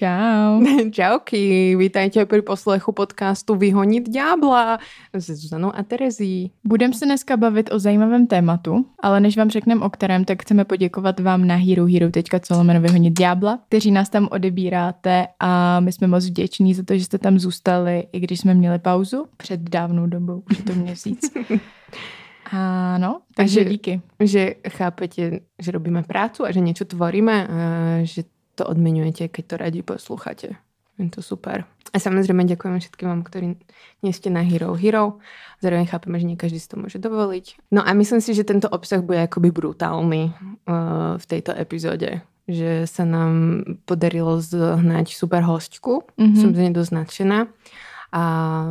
Čau. Čauky, vítajte pri poslechu podcastu Vyhonit ďábla se Zuzanou a Terezí. Budeme se dneska bavit o zajímavém tématu, ale než vám řekneme o kterém, tak chceme poděkovat vám na herohero.co lomeno Vyhonit ďábla, kteří nás tam odebíráte a my jsme moc vděční za to, že jste tam zůstali, i když jsme měli pauzu před dávnou dobou, už to měsíc. Áno, takže že, díky. Že chápete, že robíme prácu a že niečo tvoríme a že to odmenujete, keď to radi poslúchate. Je to super. A samozrejme ďakujeme všetkým vám, ktorí nie ste na Hero Hero. Zároveň chápeme, že nie každý si to môže dovoliť. No a myslím si, že tento obsah bude akoby brutálny uh, v tejto epizóde. Že sa nám podarilo zhnať super hostku. Mm-hmm. Som z nej dosť nadšená. A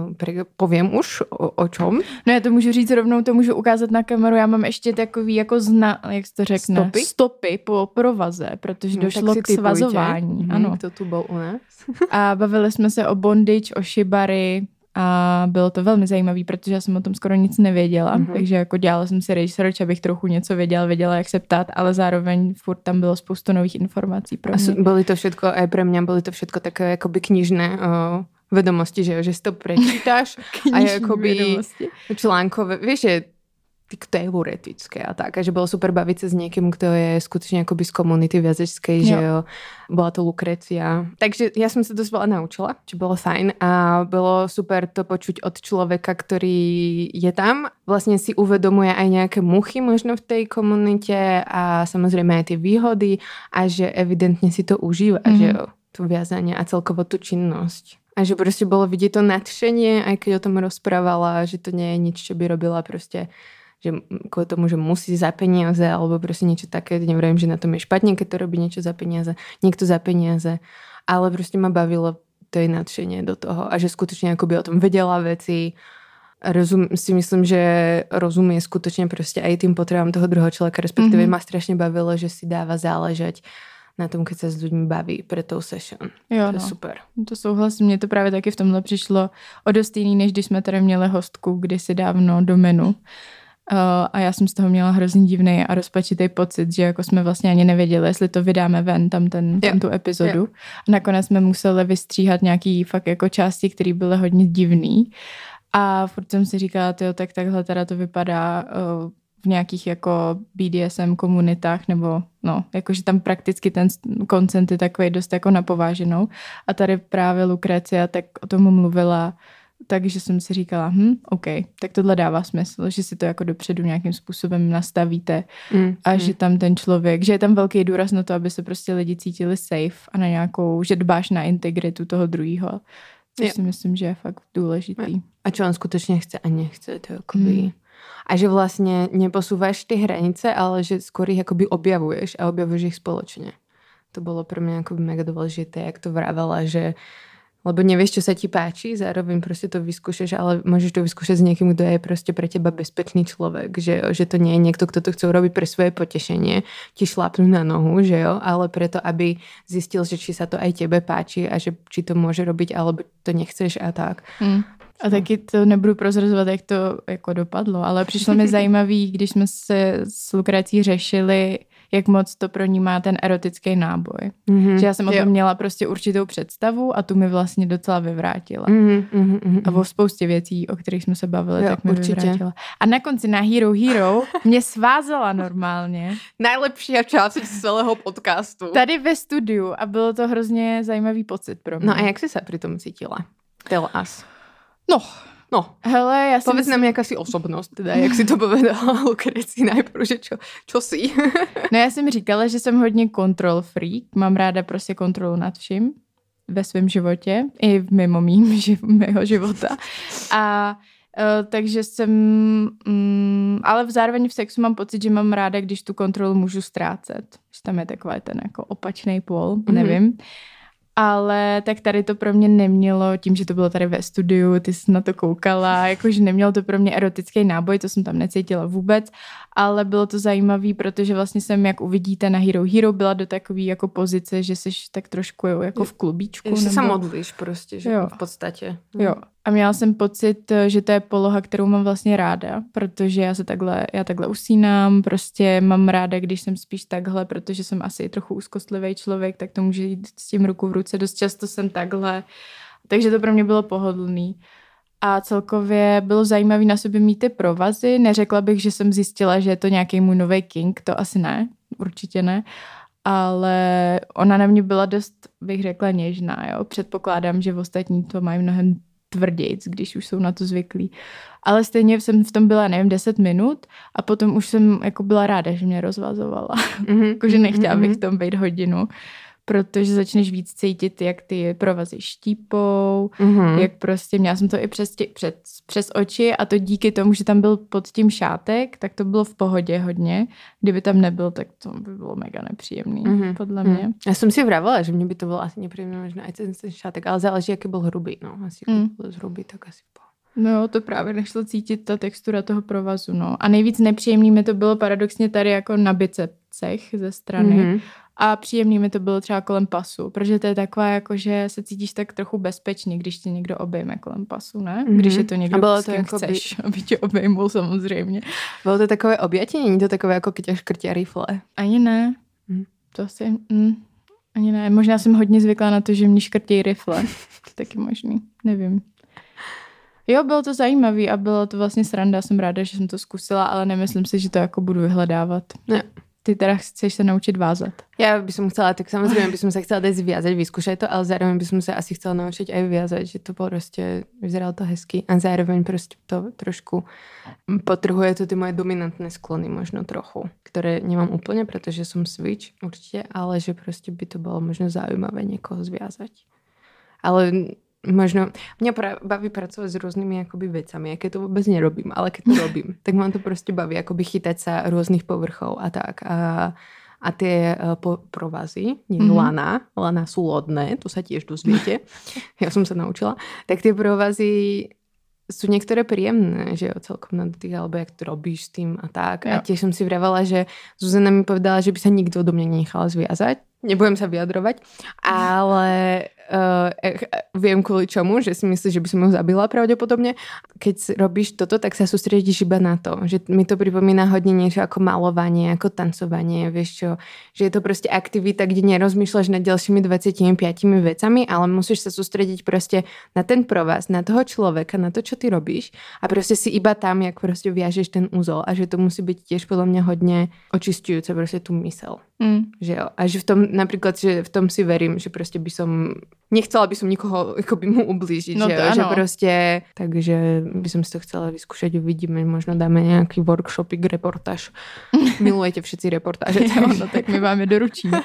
povím už o, o čom. No já to můžu říct rovnou, to můžu ukázat na kameru. Já mám ještě takový jako zna, jak se to řekne? Stopy? Stopy po provaze, protože no, došlo k svazování. Mm, ano. Kdo tu byl u nás? a bavili jsme se o bondage, o shibari, a bylo to velmi zajímavé, protože já jsem o tom skoro nic nevěděla, mm-hmm. takže jako dělala jsem si research, abych trochu něco věděla, věděla, jak se ptát, ale zároveň furt tam bylo spoustu nových informací pro mě. A byly to všetko, aj pre mňa, byly to všetko také jakoby knižné uh, vedomosti, že, že si to prečítaš a akoby článkové, vieš, že teoretické a tak. A že bolo super baviť sa s niekým, kto je skutočne akoby z komunity viazečskej, že jo, bola to Lukrecia. Takže ja som sa dosť veľa naučila, čo bolo fajn a bolo super to počuť od človeka, ktorý je tam. Vlastne si uvedomuje aj nejaké muchy možno v tej komunite a samozrejme aj tie výhody a že evidentne si to užíva, mm-hmm. že jo, to viazanie a celkovo tú činnosť. A že proste bolo vidieť to nadšenie, aj keď o tom rozprávala, že to nie je nič, čo by robila proste že kvôli tomu, že musí za peniaze alebo proste niečo také, neviem, že na tom je špatne, keď to robí niečo za peniaze, niekto za peniaze, ale proste ma bavilo to je nadšenie do toho a že skutočne akoby o tom vedela veci, rozum, si myslím, že rozumie skutočne proste aj tým potrebám toho druhého človeka, respektíve mm-hmm. ma strašne bavilo, že si dáva záležať na tom, keď sa s ľuďmi baví pre tou session. Jo, to je no. super. To souhlasím, mně to právě taky v tomhle přišlo o dost jiný, než když jsme tady měli hostku kdysi dávno do menu. Uh, a já jsem z toho měla hrozně divný a rozpačitý pocit, že jako jsme vlastně ani nevěděli, jestli to vydáme ven, tam, ten, tam tu epizodu. Jo. A nakonec jsme museli vystříhat nějaký fakt jako části, které byly hodně divný. A furt jsem si říkala, tyjo, tak takhle teda to vypadá uh, v nějakých jako BDSM komunitách, nebo no, jakože tam prakticky ten koncent je takový dost jako napováženou. A tady právě Lukrecia tak o tom mluvila, takže jsem si říkala, hm, OK, tak tohle dává smysl, že si to jako dopředu nějakým způsobem nastavíte mm, a mm. že tam ten člověk, že je tam velký důraz na to, aby se prostě lidi cítili safe a na nějakou, že dbáš na integritu toho druhého. Což si myslím, že je fakt důležitý. A čo on skutečně chce a nechce, to je akoby... Mm a že vlastne neposúvaš tie hranice, ale že skôr ich akoby objavuješ a objavuješ ich spoločne. To bolo pre mňa akoby mega dôležité, jak to vravela, že lebo nevieš, čo sa ti páči, zároveň proste to vyskúšaš, ale môžeš to vyskúšať s niekým, kto je proste pre teba bezpečný človek, že, že to nie je niekto, kto to chce urobiť pre svoje potešenie, ti šlapnú na nohu, že jo, ale preto, aby zistil, že či sa to aj tebe páči a že či to môže robiť, alebo to nechceš a tak. Mm. A taky to nebudu prozrazovat, jak to jako dopadlo, ale přišlo mi zajímavý, když jsme se s Lukrací řešili, jak moc to pro ní má ten erotický náboj. Mm-hmm. Že já jsem o tom měla prostě určitou představu a tu mi vlastně docela vyvrátila. Mm-hmm, mm-hmm, a o spoustě věcí, o kterých jsme se bavili, jo, tak mi určitě. vyvrátila. A na konci na Hero Hero mě svázala normálně. Najlepší část celého podcastu. Tady ve studiu a bylo to hrozně zajímavý pocit pro mě. No a jak jsi se při tom cítila? Tell us. No, No, hele, já si Povedz myslím... nám jaká si osobnost, teda, jak si to povedala Lukreci najprv, že čo, čo si? no já jsem říkala, že jsem hodně control freak, mám ráda prostě kontrolu nad vším ve svém životě, i mimo mým, živ, mého života. A Uh, takže jsem, um, ale v zároveň v sexu mám pocit, že mám ráda, když tu kontrolu můžu ztrácet. Že tam je takový ten jako opačný pól, mm-hmm. nevím ale tak tady to pro mě nemělo, tím, že to bylo tady ve studiu, ty jsi na to koukala, jakože nemělo to pro mě erotický náboj, to jsem tam necítila vůbec, ale bylo to zajímavé, protože vlastně jsem, jak uvidíte na Hero Hero, byla do takové jako pozice, že jsi tak trošku jako v klubíčku. Že nebo... se modlíš prostě, že jo. v podstatě. Jo. A měla jsem pocit, že to je poloha, kterou mám vlastně ráda, protože já se takhle, já takhle usínám, prostě mám ráda, když jsem spíš takhle, protože jsem asi trochu úzkostlivý člověk, tak to může jít s tím ruku v ruce. Dost často jsem takhle, takže to pro mě bylo pohodlný. A celkově bylo zajímavé na sobě mít ty provazy. Neřekla bych, že jsem zjistila, že je to nějaký můj nový king, to asi ne, určitě ne. Ale ona na mě byla dost, bych řekla, něžná. Jo? Předpokládám, že v ostatní to mají mnohem tvrdějc, když už jsou na to zvyklí. Ale stejně jsem v tom byla, nevím, 10 minut a potom už jsem jako byla ráda, že mě rozvazovala. Mm-hmm. Jakože nechtěla bych v tom být hodinu protože začneš víc cítit, jak ty provazy štípou, mm-hmm. jak prostě, měla jsem to i přes, tě, přes, přes oči a to díky tomu, že tam byl pod tím šátek, tak to bylo v pohodě hodně. Kdyby tam nebyl, tak to by bylo mega nepříjemný, mm-hmm. podle mě. Mm. Já jsem si vravila, že mě by to bylo asi nepříjemné, možná i ten, ten šátek, ale záleží, jaký byl hrubý, no. Asi mm. byl hrubý, tak asi po. No to právě nešlo cítit ta textura toho provazu, no. A nejvíc nepříjemný mi to bylo paradoxně tady jako na bicepcech ze strany. Mm-hmm. A příjemný mi to bylo třeba kolem pasu, protože to je taková, jako, že se cítíš tak trochu bezpečně, když tě někdo obejme kolem pasu, ne? Mm-hmm. Když je to někdo, a bylo to jako chceš, by... aby tě obejmul samozřejmě. Bylo to takové objatě? Není to takové, jako když tě škrtí rifle? Ani ne. Mm. To asi... Mm, ani ne. Možná jsem hodně zvykla na to, že mě škrtí rifle. to taky možný. Nevím. Jo, bylo to zajímavé a bylo to vlastně sranda. Jsem ráda, že jsem to zkusila, ale nemyslím si, že to jako budu vyhledávat. Ne. Ty teda chceš se naučit vázat. Já bych som chcela, tak samozřejmě bych se chcela dať zviazať, vyskúšať to, ale zároveň bych se asi chcela naučit aj viazať, že to prostě vyzeralo to hezky a zároveň prostě to trošku potrhuje to ty moje dominantné sklony možno trochu, které nemám úplně, protože som switch určitě, ale že prostě by to bylo možno zaujímavé někoho zviazať. Ale možno, mňa pra, baví pracovať s rôznymi akoby vecami, keď to vôbec nerobím, ale keď to robím, tak mám to proste baví akoby chytať sa rôznych povrchov a tak. A, a tie uh, po, provazy, nie mm-hmm. lana, lana sú lodné, to sa tiež dozviete, ja som sa naučila, tak tie provazy sú niektoré príjemné, že jo, celkom na dotyk, alebo jak to robíš s tým a tak. Jo. A tiež som si vravala, že Zuzana mi povedala, že by sa nikto do mňa nenechala zviazať. Nebudem sa vyjadrovať, ale uh, viem kvôli čomu, že si myslíš, že by som ho zabila pravdepodobne. Keď robíš toto, tak sa sústredíš iba na to. Že mi to pripomína hodne niečo ako malovanie, ako tancovanie, vieš čo. Že je to proste aktivita, kde nerozmýšľaš nad ďalšími 25 vecami, ale musíš sa sústrediť proste na ten provaz, na toho človeka, na to, čo ty robíš a proste si iba tam, jak proste viažeš ten úzol a že to musí byť tiež podľa mňa hodne očistujúce proste tú mysel. Mm. Že jo. A že v tom napríklad, že v tom si verím, že proste by som nechcela by som nikoho akoby mu ublížiť, no že, že proste, takže by som si to chcela vyskúšať, uvidíme, možno dáme nejaký workshopik, reportáž. Milujete všetci reportáže. no, tak my vám je doručíme.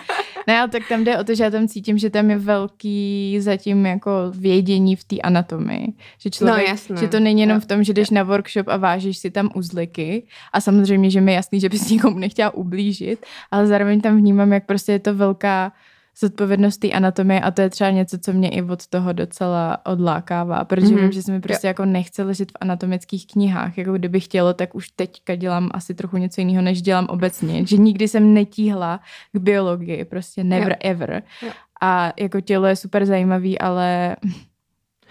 Ne, ale tak tam jde o to, že já tam cítím, že tam je velký zatím jako vědění v té anatomii. Že, člověk, no, jasné. že to není jenom v tom, že jdeš na workshop a vážíš si tam uzliky a samozřejmě, že mi je jasný, že bys nikomu nechtěla ublížit, ale zároveň tam vnímám, jak prostě je to velká zodpovědnost anatomie a to je třeba něco, co mě i od toho docela odlákává, protože mm-hmm. vím, že se mi prostě jo. jako nechce ležet v anatomických knihách, jako kdyby chtělo, tak už teďka dělám asi trochu něco jiného, než dělám obecně, že nikdy jsem netíhla k biologii, prostě never jo. ever. Jo. A jako tělo je super zajímavý, ale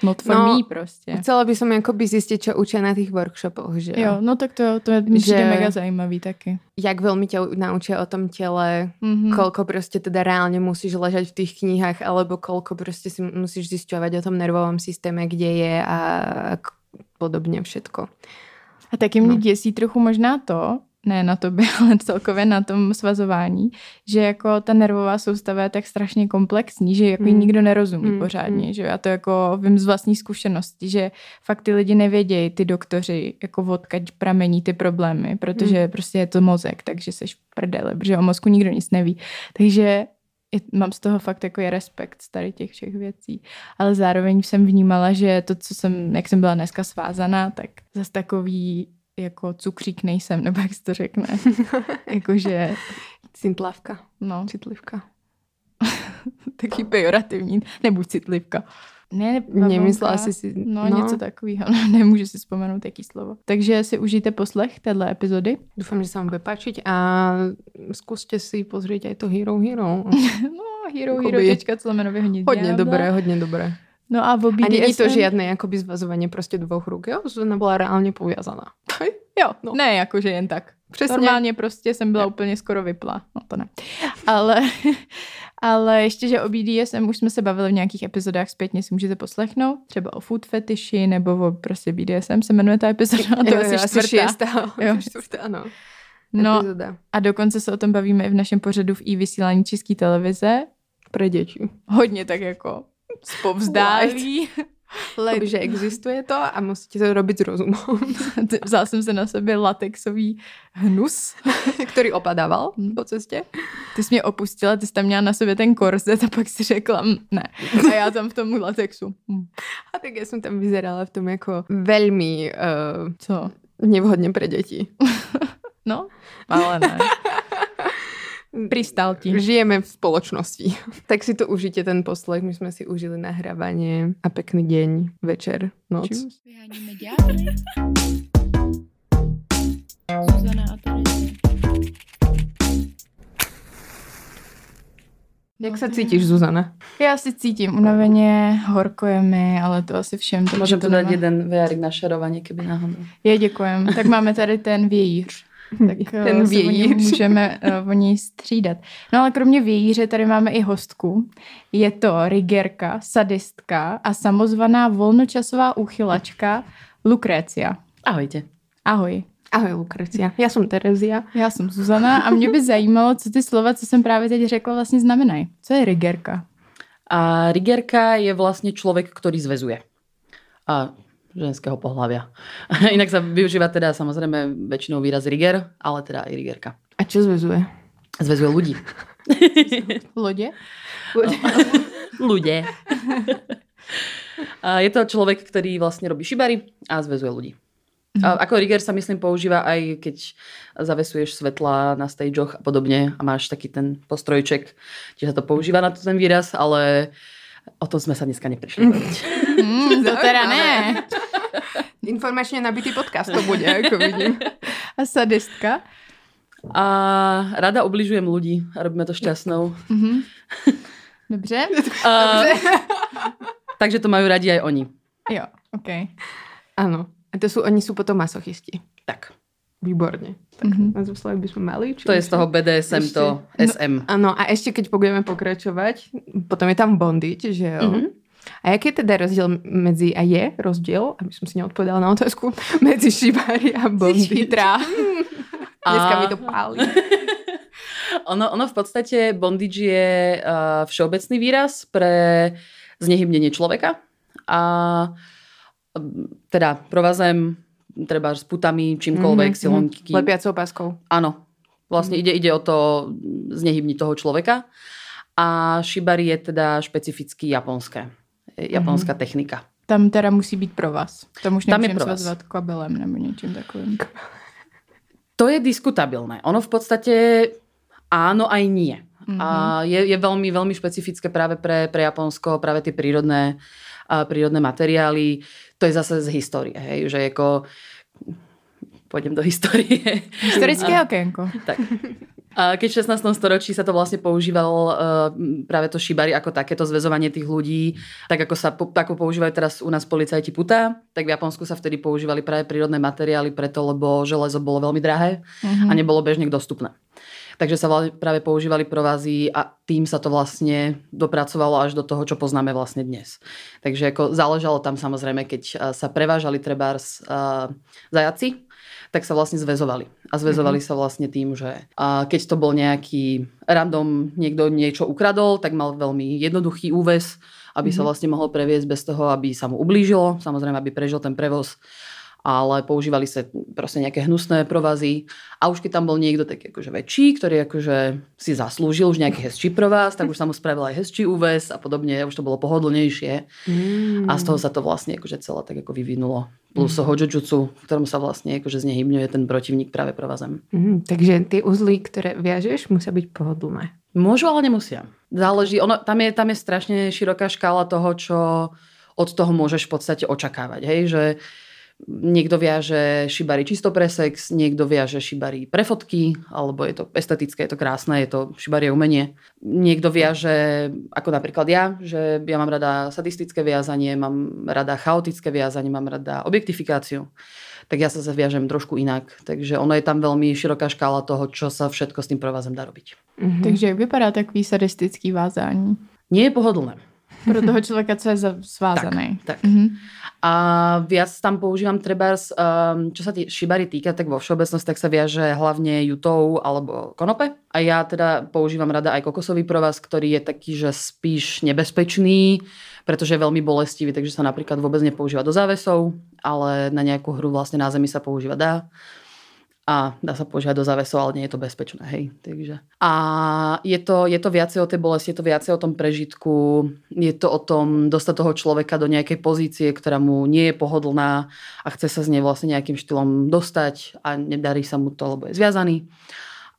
Not for no, me prostě. Chcela by som akoby zistiť, čo učia na tých workshopoch, že jo. no tak to, to je že, mega zajímavý taky. Jak veľmi ťa naučia o tom tele, mm-hmm. koľko prostě teda reálne musíš ležať v tých knihách, alebo koľko prostě si musíš zisťovať o tom nervovom systéme, kde je a podobně všetko. A taky mě no. děsí trochu možná to, ne na tobě, ale celkově na tom svazování, že jako ta nervová soustava je tak strašně komplexní, že jako mm. nikdo nerozumí mm. pořádně, mm. že já to jako vím z vlastní zkušenosti, že fakt ty lidi nevědějí, ty doktoři, jako odkaď pramení ty problémy, protože mm. prostě je to mozek, takže seš v prdele, protože o mozku nikdo nic neví. Takže mám z toho fakt jako je respekt z tady těch všech věcí. Ale zároveň jsem vnímala, že to, co jsem, jak jsem byla dneska svázaná, tak zase takový jako cukřík nejsem, nebo jak se to řekne. Jakože... Cintlavka. No. Citlivka. Taky pejorativní. Nebuď citlivka. Ne, Nemyslela jsi si... No, no, něco takového. Nemůžu si vzpomenout, jaký slovo. Takže si užijte poslech téhle epizody. Doufám, že se vám bude páčiť a zkuste si pozrieť aj to Hero Hero. no, Hero Hero, tečka, co Hodně dobré, hodně dobré. No a v A není to žiadne jakoby zvazovanie prostě dvoch ruk, jo? Zuzana byla reálně povězaná. jo, no. ne jakože jen tak. Přesně. Normálně prostě jsem byla úplně skoro vypla. No to ne. Ale, ale ještě, že o BDSM už jsme se bavili v nějakých epizodách zpětně, si můžete poslechnout. Třeba o food fetiši nebo o prostě BDSM se jmenuje ta epizoda. To jo, asi jo. Asi šestá. Jo. čtvrtá, ano. No epizoda. a dokonce se o tom bavíme i v našem pořadu v i vysílání České televize. Pro děti. Hodně tak jako spovzdálí. Let. že existuje to a musíte to robiť s rozumom. Vzal jsem se na sebe latexový hnus, který opadával po cestě. Ty jsi mě opustila, ty jsi tam měla na sobě ten korzet a pak si řekla, hm, ne. A já tam v tom latexu. Hm. A tak já jsem tam vyzerala v tom jako velmi uh, Co? nevhodně pre děti. no, ale ne. Pristal ti. Žijeme v spoločnosti. tak si to užite ten poslech. My sme si užili nahrávanie a pekný deň, večer, noc. Vyháníme Zuzana a Jak se cítíš, Zuzana? Já si cítím unaveně, horko je mi, ale to asi všem. Můžeme to dát jeden VR na šarování, keby náhodou. Je, děkujem. Tak máme tady ten vějíř. Tak ten eh, vějíř. můžeme uh, o něj střídat. No ale kromě vějíře tady máme i hostku. Je to rigerka, sadistka a samozvaná volnočasová úchylačka Lukrécia. Ahojte. Ahoj. Ahoj Lukrecia, já jsem Terezia. Já jsem Zuzana a mě by zajímalo, co ty slova, co jsem právě teď řekla, vlastně znamenají. Co je rigerka? A rigerka je vlastně člověk, který zvezuje. A ženského pohľavia. Inak sa využíva teda samozrejme väčšinou výraz riger, ale teda aj rigerka. A čo zväzuje? Zväzuje ľudí. Lode? Ľudia. je to človek, ktorý vlastne robí šibary a zväzuje ľudí. A mhm. ako rigger sa myslím používa aj keď zavesuješ svetla na stageoch a podobne a máš taký ten postrojček, čiže sa to používa na ten výraz, ale O tom sme sa dneska neprišli. Mm, to teda ne. Informačne nabitý podcast to bude, ako vidím. A sadistka? A rada obližujem ľudí a robíme to šťastnou. Mm-hmm. Dobře. A, Dobře. takže to majú radi aj oni. Jo, ok. Áno. A to sú, oni sú potom masochisti. Tak. Výborne. Tak mm-hmm. na by sme mali. Či to je z toho BDSM, ešte, to SM. No, áno, a ešte keď budeme pokračovať, potom je tam bondage, že jo? Mm-hmm. A jaký je teda rozdiel medzi, a je rozdiel, aby som si neodpovedala na otázku, medzi šibári a bondage? Dneska mi to páli. ono, ono v podstate bondage je uh, všeobecný výraz pre znehybnenie človeka. A teda provazem treba s putami, čímkoľvek, mm-hmm. silonky. Lepiacou páskou. Áno. Vlastne ide, ide o to znehybniť toho človeka. A shibari je teda špecificky japonské. Japonská mm-hmm. technika. Tam teda musí být pro vás. Tam už nemůžeme svazovat kabelem nebo něčím takovým. To je diskutabilné. Ono v podstate áno aj nie. Mm-hmm. A je, je veľmi, veľmi špecifické práve pre, pre Japonsko, práve tie prírodné, a prírodné materiály to je zase z histórie, hej, že ako pôjdem do histórie. Historické okienko. Tak. A keď v 16. storočí sa to vlastne používal uh, práve to šibari ako takéto zväzovanie tých ľudí, tak ako sa ako používajú teraz u nás policajti puta, tak v Japonsku sa vtedy používali práve prírodné materiály preto, lebo železo bolo veľmi drahé uh-huh. a nebolo bežne dostupné. Takže sa práve používali provázy a tým sa to vlastne dopracovalo až do toho, čo poznáme vlastne dnes. Takže ako záležalo tam samozrejme, keď sa prevážali trebárs uh, zajaci, tak sa vlastne zväzovali. A zväzovali mm-hmm. sa vlastne tým, že uh, keď to bol nejaký random, niekto niečo ukradol, tak mal veľmi jednoduchý úves, aby mm-hmm. sa mhm. vlastne mohol previesť bez toho, aby sa mu ublížilo. Samozrejme, aby prežil ten prevoz ale používali sa proste nejaké hnusné provazy a už keď tam bol niekto taký akože väčší, ktorý akože si zaslúžil už nejaký hezčí provaz, tak už sa mu spravil aj hezčí úves a podobne, už to bolo pohodlnejšie mm. a z toho sa to vlastne akože celé tak ako vyvinulo. Plus mm. hojujutsu, v ktorom sa vlastne akože znehybňuje ten protivník práve provazem. Mm, takže tie uzly, ktoré viažeš, musia byť pohodlné. Môžu, ale nemusia. Záleží, ono, tam, je, tam je strašne široká škála toho, čo od toho môžeš v podstate očakávať. Hej? Že Niekto viaže šibari čisto pre sex, niekto viaže šibari pre fotky, alebo je to estetické, je to krásne, je to šibari umenie. Niekto viaže, ako napríklad ja, že ja mám rada sadistické viazanie, mám rada chaotické viazanie, mám rada objektifikáciu tak ja sa zaviažem trošku inak. Takže ono je tam veľmi široká škála toho, čo sa všetko s tým provázem dá robiť. Mm-hmm. Takže jak vypadá takový sadistický vázání? Nie je pohodlné. Pro toho človeka, co je svázaný. Tak, tak. Mm-hmm. A viac tam používam treba, um, čo sa tý šibary týka, tak vo všeobecnosti tak sa viaže hlavne jutou alebo konope. A ja teda používam rada aj kokosový provaz, ktorý je taký, že spíš nebezpečný, pretože je veľmi bolestivý, takže sa napríklad vôbec nepoužíva do závesov, ale na nejakú hru vlastne na zemi sa používa dá a dá sa používať do závesov, ale nie je to bezpečné. Hej. Takže. A je to, je to viacej o tej bolesti, je to viacej o tom prežitku, je to o tom dostať toho človeka do nejakej pozície, ktorá mu nie je pohodlná a chce sa z nej vlastne nejakým štýlom dostať a nedarí sa mu to, lebo je zviazaný.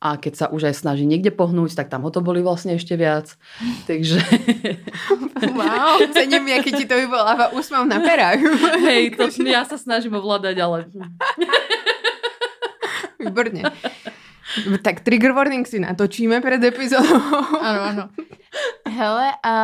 A keď sa už aj snaží niekde pohnúť, tak tam ho to boli vlastne ešte viac. Takže... Wow, cením, aký ti to vyvoláva úsmav na perách. Hej, to ja sa snažím ovládať, ale... Výborně. Tak trigger warning si natočíme před epizodou. Ano, ano. Hele, a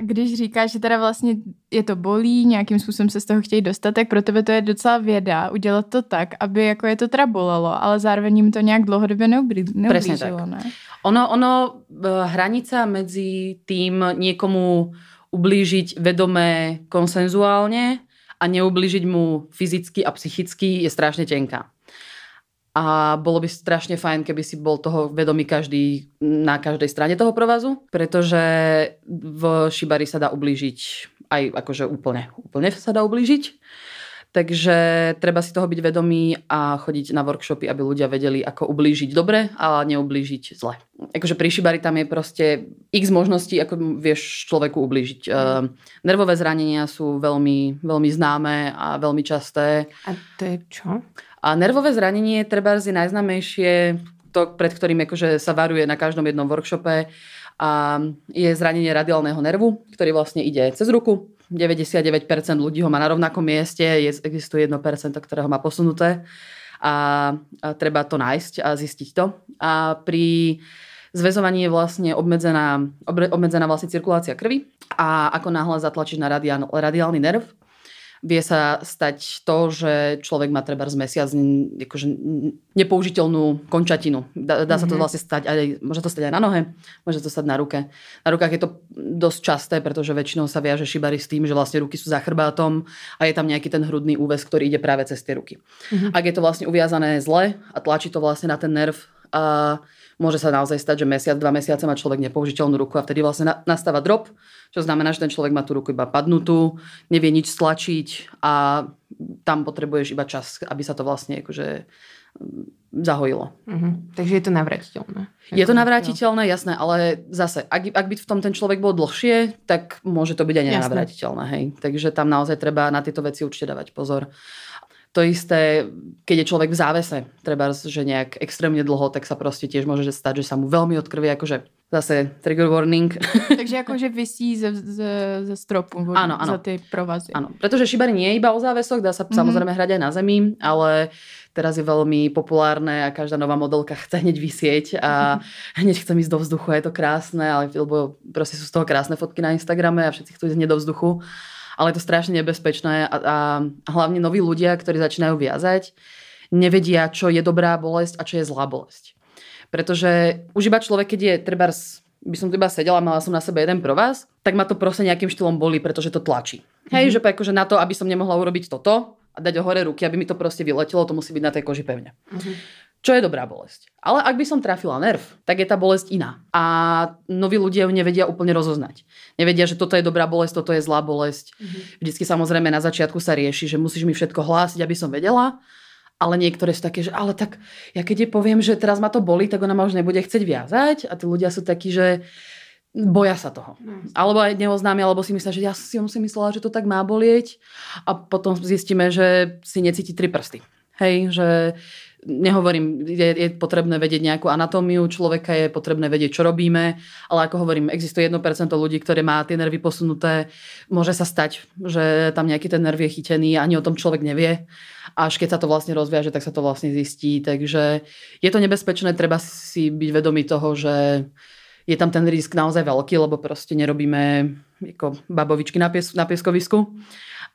když říkáš, že teda vlastně je to bolí, nějakým způsobem se z toho chtějí dostat, tak pro tebe to je docela věda udělat to tak, aby jako je to teda bolelo, ale zároveň jim to nějak dlouhodobě neublížilo, Presne tak. ne? Ono, ono, eh, hranica medzi tým niekomu ublížiť vedomé konsenzuálne a neublížiť mu fyzicky a psychicky je strašne tenká a bolo by strašne fajn, keby si bol toho vedomý každý na každej strane toho provazu, pretože v šibari sa dá ublížiť aj akože úplne, úplne sa dá ublížiť. Takže treba si toho byť vedomý a chodiť na workshopy, aby ľudia vedeli, ako ublížiť dobre a neublížiť zle. Akože pri šibari tam je proste x možností, ako vieš človeku ublížiť. Uh, nervové zranenia sú veľmi, veľmi známe a veľmi časté. A to je čo? A nervové zranenie treba je najznamejšie, to, pred ktorým akože sa varuje na každom jednom workshope, a je zranenie radiálneho nervu, ktorý vlastne ide cez ruku. 99% ľudí ho má na rovnakom mieste, je, existuje 1%, ktoré ho má posunuté a, a treba to nájsť a zistiť to. A pri zväzovaní je vlastne obmedzená, obmedzená vlastne cirkulácia krvi a ako náhle zatlačíš na radiál, radiálny nerv, vie sa stať to, že človek má treba z mesiac akože nepoužiteľnú končatinu. Dá, dá sa to mhm. vlastne stať aj, môže to stať aj na nohe, môže to stať na ruke. Na rukách je to dosť časté, pretože väčšinou sa viaže šibari s tým, že vlastne ruky sú za chrbátom a je tam nejaký ten hrudný úves, ktorý ide práve cez tie ruky. Mm-hmm. Ak je to vlastne uviazané zle a tlačí to vlastne na ten nerv a môže sa naozaj stať, že mesiac, dva mesiace má človek nepoužiteľnú ruku a vtedy vlastne nastáva drop, čo znamená, že ten človek má tú ruku iba padnutú, nevie nič stlačiť a tam potrebuješ iba čas, aby sa to vlastne akože mm, zahojilo. Uh-huh. Takže je to navratiteľné. Je to navratiteľné, jasné, ale zase, ak, ak by v tom ten človek bol dlhšie, tak môže to byť aj nenavratiteľné. Hej. Takže tam naozaj treba na tieto veci určite dávať pozor. To isté, keď je človek v závese, treba, že nejak extrémne dlho, tak sa proste tiež môže stať, že sa mu veľmi odkrvie, akože zase trigger warning. Takže akože vysí ze, ze, ze stropu áno, áno. za tie provazy. Áno, pretože šibari nie je iba o závesok, dá sa mm-hmm. samozrejme hrať aj na zemi, ale teraz je veľmi populárne a každá nová modelka chce hneď vysieť a hneď chce ísť do vzduchu je to krásne, ale lebo proste sú z toho krásne fotky na Instagrame a všetci chcú ísť hneď do vzduchu ale je to strašne nebezpečné a, a hlavne noví ľudia, ktorí začínajú viazať, nevedia, čo je dobrá bolesť a čo je zlá bolesť. Pretože už iba človek, keď je treba by som tu iba sedela, mala som na sebe jeden provaz, tak ma to proste nejakým štýlom boli, pretože to tlačí. Mm-hmm. Hej, že akože na to, aby som nemohla urobiť toto a dať hore ruky, aby mi to proste vyletelo, to musí byť na tej koži pevne. Mm-hmm. Čo je dobrá bolesť. Ale ak by som trafila nerv, tak je tá bolesť iná. A noví ľudia ju nevedia úplne rozoznať. Nevedia, že toto je dobrá bolesť, toto je zlá bolesť. Mm-hmm. Vždycky samozrejme na začiatku sa rieši, že musíš mi všetko hlásiť, aby som vedela. Ale niektoré sú také, že ale tak ja keď je poviem, že teraz ma to boli, tak ona ma už nebude chcieť viazať. A tí ľudia sú takí, že boja sa toho. No, alebo aj neoznámia, alebo si myslia, že ja si si myslela, že to tak má bolieť. A potom zistíme, že si necíti tri prsty. Hej, že nehovorím, je, je potrebné vedieť nejakú anatómiu človeka, je potrebné vedieť, čo robíme, ale ako hovorím, existuje 1% ľudí, ktoré má tie nervy posunuté. Môže sa stať, že tam nejaký ten nerv je chytený, ani o tom človek nevie. Až keď sa to vlastne rozviaže, tak sa to vlastne zistí. Takže je to nebezpečné, treba si byť vedomý toho, že je tam ten risk naozaj veľký, lebo proste nerobíme ako babovičky na, pies- na pieskovisku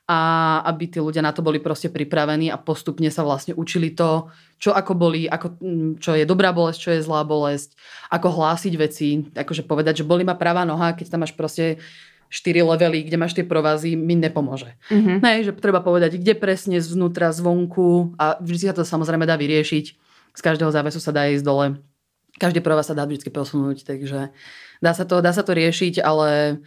a aby tí ľudia na to boli proste pripravení a postupne sa vlastne učili to, čo ako boli, ako, mm, čo je dobrá bolesť, čo je zlá bolesť, ako hlásiť veci, akože povedať, že boli ma pravá noha, keď tam máš proste 4 levely, kde máš tie provazy, mi nepomôže. Mm-hmm. Ne, že treba povedať, kde presne zvnútra, zvonku a vždy sa to samozrejme dá vyriešiť. Z každého závesu sa dá ísť dole. Každý provaz sa dá vždy posunúť, takže dá sa to, dá sa to riešiť, ale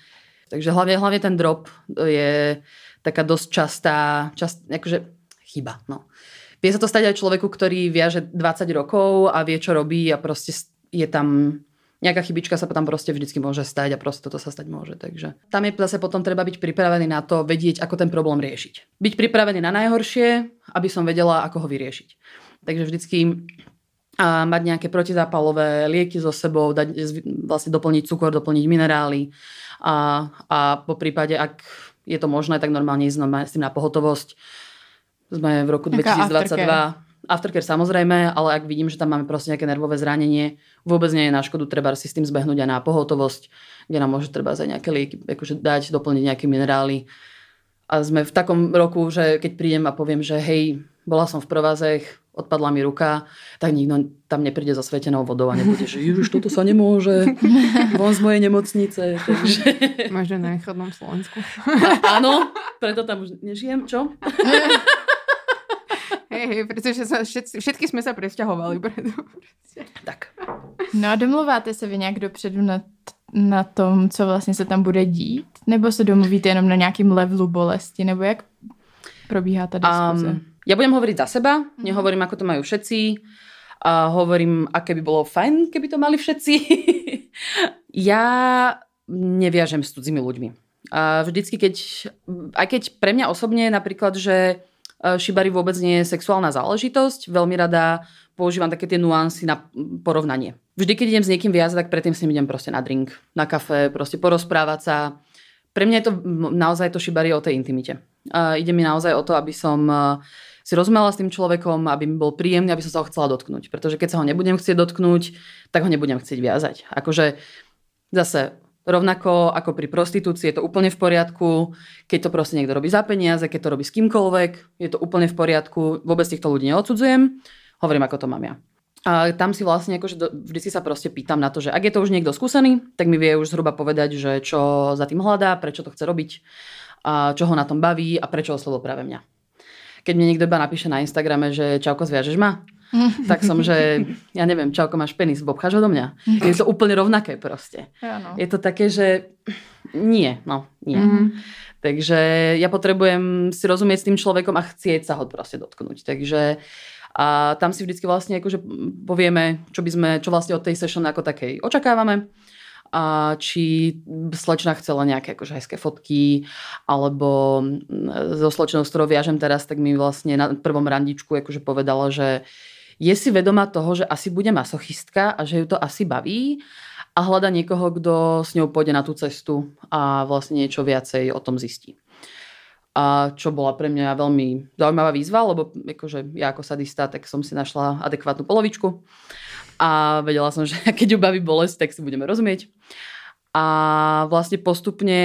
takže hlavne, hlavne ten drop je taká dosť častá, čast, akože chyba. No. Vie sa to stať aj človeku, ktorý viaže 20 rokov a vie, čo robí a proste je tam nejaká chybička sa tam proste vždycky môže stať a proste toto sa stať môže. Takže tam je zase potom treba byť pripravený na to, vedieť, ako ten problém riešiť. Byť pripravený na najhoršie, aby som vedela, ako ho vyriešiť. Takže vždycky a mať nejaké protizápalové lieky so sebou, dať, vlastne doplniť cukor, doplniť minerály a, a po prípade, ak je to možné, tak normálne ísť s tým na pohotovosť. Sme v roku Jaká 2022. Aftercare? aftercare samozrejme, ale ak vidím, že tam máme proste nejaké nervové zranenie, vôbec nie je na škodu, treba si s tým zbehnúť aj na pohotovosť, kde nám môže treba aj nejaké lieky akože dať, doplniť nejaké minerály. A sme v takom roku, že keď prídem a poviem, že hej, bola som v provazech, odpadla mi ruka, tak nikto tam nepríde so svetenou vodou a nebude, že Ježiš, toto sa nemôže, von z mojej nemocnice. Takže... Možno na východnom Slovensku. A, áno, preto tam už nežijem, čo? Hej, hej, pretože sa všetci, všetky sme sa presťahovali. Preto. Tak. No a domluváte se vy nějak dopředu na, na tom, co vlastně se tam bude dít? Nebo se domluvíte jenom na nějakým levelu bolesti? Nebo jak probíhá ta diskuze? Um, ja budem hovoriť za seba, mm-hmm. nehovorím, ako to majú všetci. A hovorím, aké by bolo fajn, keby to mali všetci. ja neviažem s cudzími ľuďmi. A vždycky, keď, aj keď pre mňa osobne napríklad, že e, šibari vôbec nie je sexuálna záležitosť, veľmi rada používam také tie nuancy na porovnanie. Vždy, keď idem s niekým viazať, tak predtým si idem proste na drink, na kafe, proste porozprávať sa. Pre mňa je to naozaj to šibari o tej intimite. A ide mi naozaj o to, aby som si rozumela s tým človekom, aby mi bol príjemný, aby som sa ho chcela dotknúť. Pretože keď sa ho nebudem chcieť dotknúť, tak ho nebudem chcieť viazať. Akože zase rovnako ako pri prostitúcii je to úplne v poriadku, keď to proste niekto robí za peniaze, keď to robí s kýmkoľvek, je to úplne v poriadku, vôbec týchto ľudí neodsudzujem, hovorím, ako to mám ja. A tam si vlastne akože vždy sa proste pýtam na to, že ak je to už niekto skúsený, tak mi vie už zhruba povedať, že čo za tým hľadá, prečo to chce robiť, a čo ho na tom baví a prečo oslovil práve mňa keď mne niekto iba napíše na Instagrame, že čauko, zviažeš ma? tak som, že ja neviem, čauko, máš penis, bobcháš do mňa. Je to úplne rovnaké proste. Ano. Je to také, že nie, no, nie. Mm-hmm. Takže ja potrebujem si rozumieť s tým človekom a chcieť sa ho proste dotknúť. Takže a tam si vždycky vlastne akože povieme, čo by sme, čo vlastne od tej session ako takej očakávame a či slečna chcela nejaké akože hezké fotky, alebo mm, so slečnou, s ktorou viažem teraz, tak mi vlastne na prvom randičku akože povedala, že je si vedoma toho, že asi bude masochistka a že ju to asi baví a hľada niekoho, kto s ňou pôjde na tú cestu a vlastne niečo viacej o tom zistí. A čo bola pre mňa veľmi zaujímavá výzva, lebo akože ja ako sadista, tak som si našla adekvátnu polovičku a vedela som, že keď ju baví bolesť, tak si budeme rozumieť. A vlastne postupne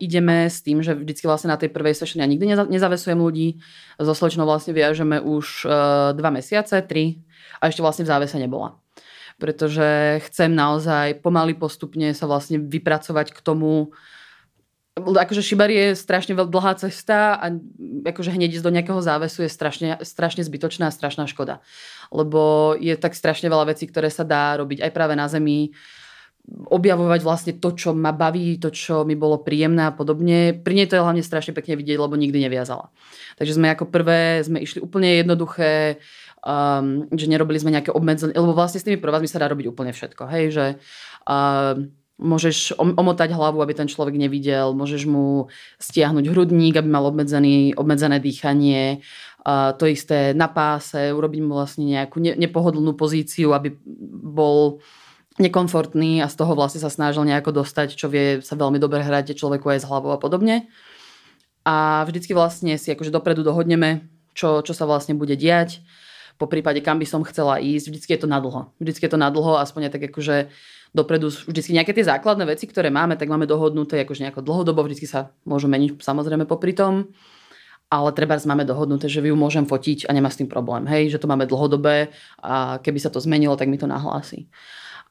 ideme s tým, že vždycky vlastne na tej prvej session ja nikdy nezavesujem ľudí. So slečnou vlastne viažeme už uh, dva mesiace, tri a ešte vlastne v závese nebola. Pretože chcem naozaj pomaly postupne sa vlastne vypracovať k tomu, akože Shibari je strašne dlhá cesta a akože hneď ísť do nejakého závesu je strašne, strašne zbytočná a strašná škoda. Lebo je tak strašne veľa vecí, ktoré sa dá robiť aj práve na zemi, objavovať vlastne to, čo ma baví, to, čo mi bolo príjemné a podobne. Pri nej to je hlavne strašne pekne vidieť, lebo nikdy neviazala. Takže sme ako prvé, sme išli úplne jednoduché, um, že nerobili sme nejaké obmedzenie, lebo vlastne s tými provazmi sa dá robiť úplne všetko. Hej, že um, Môžeš omotať hlavu, aby ten človek nevidel, môžeš mu stiahnuť hrudník, aby mal obmedzený, obmedzené dýchanie, to isté na páse, urobiť mu vlastne nejakú nepohodlnú pozíciu, aby bol nekomfortný a z toho vlastne sa snažil nejako dostať, čo vie sa veľmi dobre hrať človeku aj s hlavou a podobne. A vždycky vlastne si akože dopredu dohodneme, čo, čo sa vlastne bude diať po prípade, kam by som chcela ísť. Vždycky je to nadlho. Vždycky je to nadlho, aspoň tak akože dopredu vždycky nejaké tie základné veci, ktoré máme, tak máme dohodnuté akože nejako dlhodobo, vždycky sa môžu meniť samozrejme popri tom. Ale treba máme dohodnuté, že ju môžem fotiť a nemá s tým problém. Hej, že to máme dlhodobé a keby sa to zmenilo, tak mi to nahlási.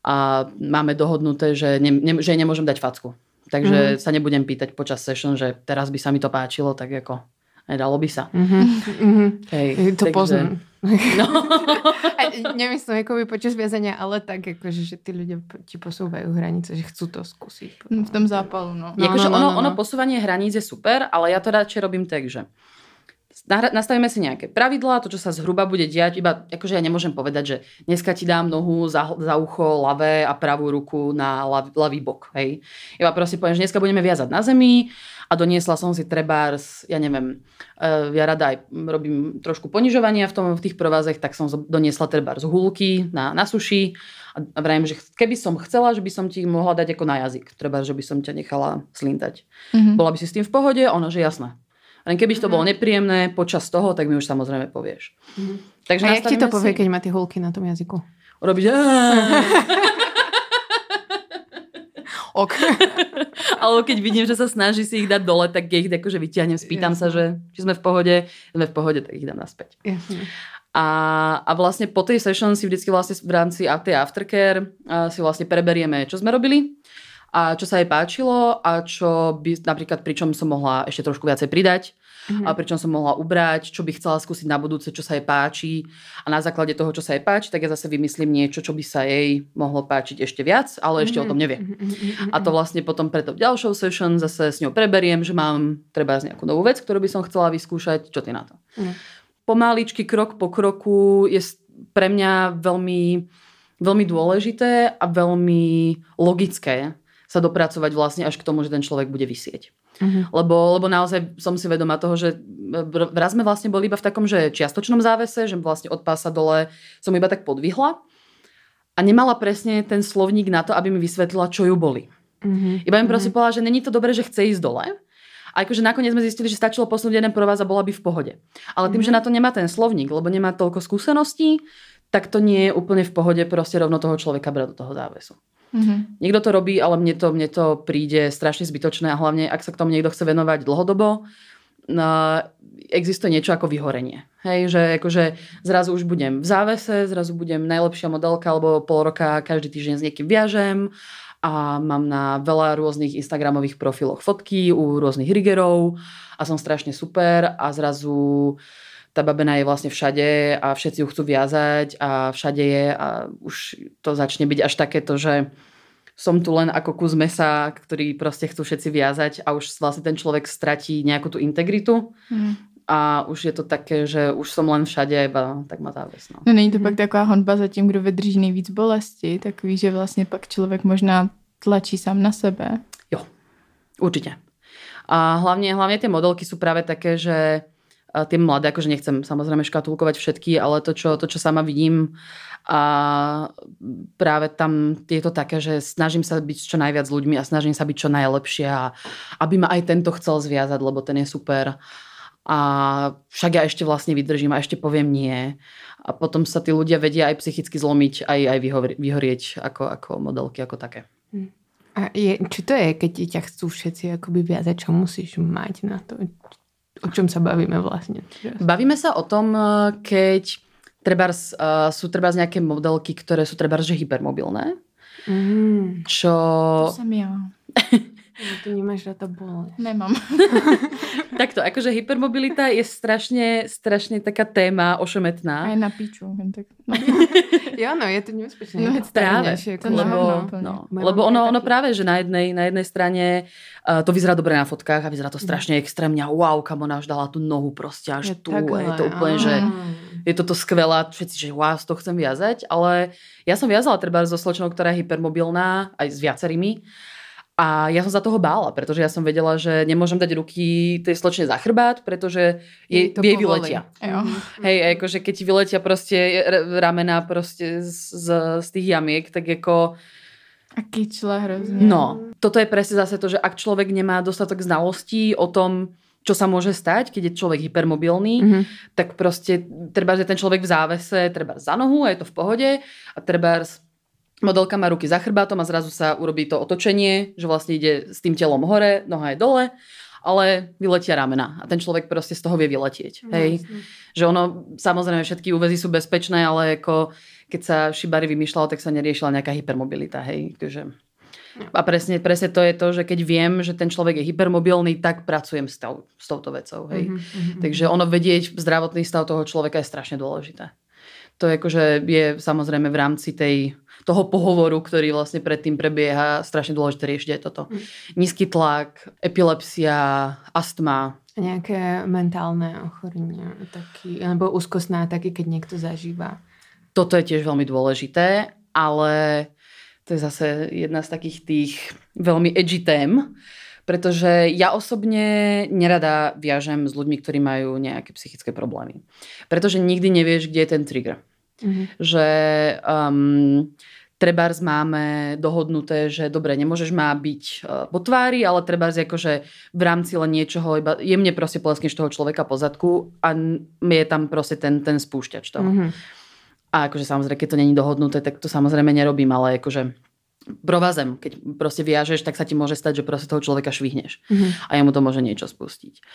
A máme dohodnuté, že, ne, ne, že nemôžem dať facku. Takže mm-hmm. sa nebudem pýtať počas session, že teraz by sa mi to páčilo, tak ako nedalo by sa. Mm-hmm. Hej, to takže... poznám. No. Nemyslím by počas viazania, ale tak, akože, že tí ľudia ti posúvajú hranice, že chcú to skúsiť. V tom zápalu, no. no, akože no, no, ono, no, no. ono posúvanie hraníc je super, ale ja to radšej robím tak, že nastavíme si nejaké pravidlá, to, čo sa zhruba bude diať, iba akože ja nemôžem povedať, že dneska ti dám nohu za, za ucho ľavé a pravú ruku na lav, ľavý bok. Hej. Iba proste poviem, že dneska budeme viazať na zemi a doniesla som si trebárs, ja neviem, uh, ja rada aj robím trošku ponižovania v, tom, v tých provázech, tak som doniesla trebárs hulky na, na suši a vrajím, že keby som chcela, že by som ti mohla dať ako na jazyk, treba, že by som ťa nechala slintať. Mm-hmm. Bola by si s tým v pohode? Ono, že jasné. Len keby to bolo mhm. nepríjemné počas toho, tak mi už samozrejme povieš. Mm. Takže a jak ti to povie, si... keď má tie hulky na tom jazyku? Urobiť ok. Alebo keď vidím, že sa snaží si ich dať dole, tak ich akože vyťahnem, spýtam Jasne. sa, že či sme v pohode, sme v pohode, tak ich dám naspäť. Jasne. A, a vlastne po tej session si vždycky vlastne v rámci tej aftercare si vlastne preberieme, čo sme robili a čo sa jej páčilo a čo by napríklad pričom som mohla ešte trošku viacej pridať mm-hmm. a pričom som mohla ubrať, čo by chcela skúsiť na budúce, čo sa jej páči a na základe toho, čo sa jej páči, tak ja zase vymyslím niečo, čo by sa jej mohlo páčiť ešte viac, ale ešte mm-hmm. o tom nevie. Mm-hmm. A to vlastne potom pre to ďalšou session zase s ňou preberiem, že mám treba nejakú novú vec, ktorú by som chcela vyskúšať, čo ty na to. Mm. Pomaličky, krok po kroku je pre mňa veľmi, veľmi dôležité a veľmi logické sa dopracovať vlastne až k tomu, že ten človek bude vysieť. Uh-huh. Lebo, lebo naozaj som si vedomá toho, že raz sme vlastne boli iba v takom, že čiastočnom závese, že vlastne od pása dole som iba tak podvihla a nemala presne ten slovník na to, aby mi vysvetlila, čo ju boli. Uh-huh. Iba im proste uh-huh. povedala, že není to dobré, že chce ísť dole. A akože nakoniec sme zistili, že stačilo posunúť jeden provaz a bola by v pohode. Ale tým, uh-huh. že na to nemá ten slovník, lebo nemá toľko skúseností, tak to nie je úplne v pohode proste rovno toho človeka brať do toho závesu. Mm-hmm. Niekto to robí, ale mne to, mne to príde strašne zbytočné a hlavne, ak sa k tomu niekto chce venovať dlhodobo, no, existuje niečo ako vyhorenie. Hej, že akože zrazu už budem v závese, zrazu budem najlepšia modelka, alebo pol roka každý týždeň s niekým viažem a mám na veľa rôznych Instagramových profiloch fotky u rôznych rigerov a som strašne super a zrazu tá babena je vlastne všade a všetci ju chcú viazať a všade je a už to začne byť až takéto, že som tu len ako kus mesa, ktorý proste chcú všetci viazať a už vlastne ten človek stratí nejakú tú integritu. Mm. A už je to také, že už som len všade, iba tak má záves. No. no není to mm. pak taková honba za tím, kdo vydrží nejvíc bolesti, takový, že vlastně pak člověk možná tlačí sám na sebe. Jo, určite. A hlavne, hlavne tie modelky sú práve také, že tie mladé, akože nechcem samozrejme škatulkovať všetky, ale to, čo, to, čo sama vidím a práve tam je to také, že snažím sa byť čo najviac s ľuďmi a snažím sa byť čo najlepšie a aby ma aj tento chcel zviazať, lebo ten je super. A však ja ešte vlastne vydržím a ešte poviem nie. A potom sa tí ľudia vedia aj psychicky zlomiť, aj, aj vyhorieť ako, ako modelky, ako také. Hm. A je, či to je, keď ťa chcú všetci akoby viazať, čo musíš mať na to? O čom sa bavíme vlastne? Bavíme sa o tom, eh, keď trebárs, uh, sú trebárs nejaké modelky, ktoré sú trebárs, že hypermobilné. Mm. Čo... To som ja. No, ty nemáš rada bol. Nemám. Takto, akože hypermobilita je strašne, strašne taká téma ošemetná. Aj na piču. Tak, no. jo, no, je to nebezpečné. No, práve, to lebo, no, lebo ono, ono práve, že na jednej, na jednej strane uh, to vyzerá dobre na fotkách a vyzerá to strašne extrémne. Wow, kam ona už dala tú nohu proste až je tu. Takhle. Je to úplne, že je toto skvelá, všetci, že wow, to chcem viazať, ale ja som viazala treba so slečnou, ktorá je hypermobilná, aj s viacerými. A ja som za toho bála, pretože ja som vedela, že nemôžem dať ruky tej slečne za chrbát, pretože jej, jej vyletia. Jo. Hej, akože keď ti vyletia proste ramena proste z, z, z tých jamiek, tak ako... A kyčle hrozne. No, toto je presne zase to, že ak človek nemá dostatok znalostí o tom, čo sa môže stať, keď je človek hypermobilný, mm-hmm. tak proste treba, že ten človek v závese, treba za nohu a je to v pohode a treba modelka má ruky za chrbátom a zrazu sa urobí to otočenie, že vlastne ide s tým telom hore, noha je dole, ale vyletia ramena a ten človek proste z toho vie vyletieť. No, hej? Že ono, samozrejme všetky úvezy sú bezpečné, ale ako keď sa Shibari vymýšľalo, tak sa neriešila nejaká hypermobilita. Hej? Takže... A presne, presne to je to, že keď viem, že ten človek je hypermobilný, tak pracujem s, tou, s touto vecou. Hej? Mm-hmm. Takže ono vedieť zdravotný stav toho človeka je strašne dôležité. To je, akože je samozrejme v rámci tej toho pohovoru, ktorý vlastne predtým prebieha, strašne dôležité riešiť aj toto. Mm. Nízky tlak, epilepsia, astma. Nejaké mentálne ochorenia, taký, alebo úzkostná taky, keď niekto zažíva. Toto je tiež veľmi dôležité, ale to je zase jedna z takých tých veľmi edgy tém, pretože ja osobne nerada viažem s ľuďmi, ktorí majú nejaké psychické problémy. Pretože nikdy nevieš, kde je ten trigger. Mm-hmm. Že um, trebárs máme dohodnuté, že dobre, nemôžeš má byť uh, po tvári, ale trebárs akože v rámci len niečoho, iba jemne proste poleskneš toho človeka po zadku a je tam proste ten, ten spúšťač toho. Mm-hmm. A akože samozrejme, keď to není dohodnuté, tak to samozrejme nerobím, ale akože provazem, keď proste viažeš, tak sa ti môže stať, že proste toho človeka švihneš mm-hmm. a jemu to môže niečo spustiť.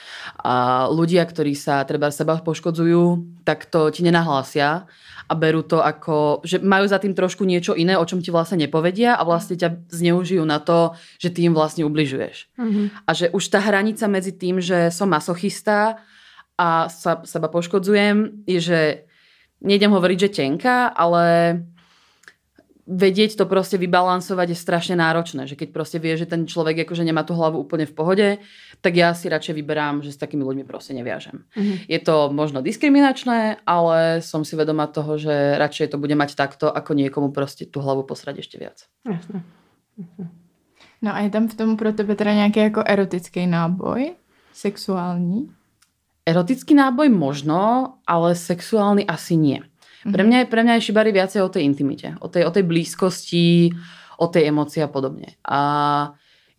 A ľudia, ktorí sa treba seba poškodzujú, tak to ti nenahlásia a berú to ako, že majú za tým trošku niečo iné, o čom ti vlastne nepovedia a vlastne ťa zneužijú na to, že ty im vlastne ubližuješ. Mm-hmm. A že už tá hranica medzi tým, že som masochista a sa, seba poškodzujem, je, že nejdem hovoriť, že tenka, ale vedieť to proste vybalansovať je strašne náročné, že keď proste vie, že ten človek akože nemá tú hlavu úplne v pohode, tak ja si radšej vyberám, že s takými ľuďmi proste neviažem. Mm-hmm. Je to možno diskriminačné, ale som si vedomá toho, že radšej to bude mať takto, ako niekomu proste tú hlavu posrať ešte viac. Jasne. No a je tam v tom pro tebe teda nějaký jako erotický náboj? Sexuální? Erotický náboj možno, ale sexuálny asi nie. Pre, mňa je, pre mňa je šibari viacej o tej intimite, o tej, o tej blízkosti, o tej emócii a podobne. A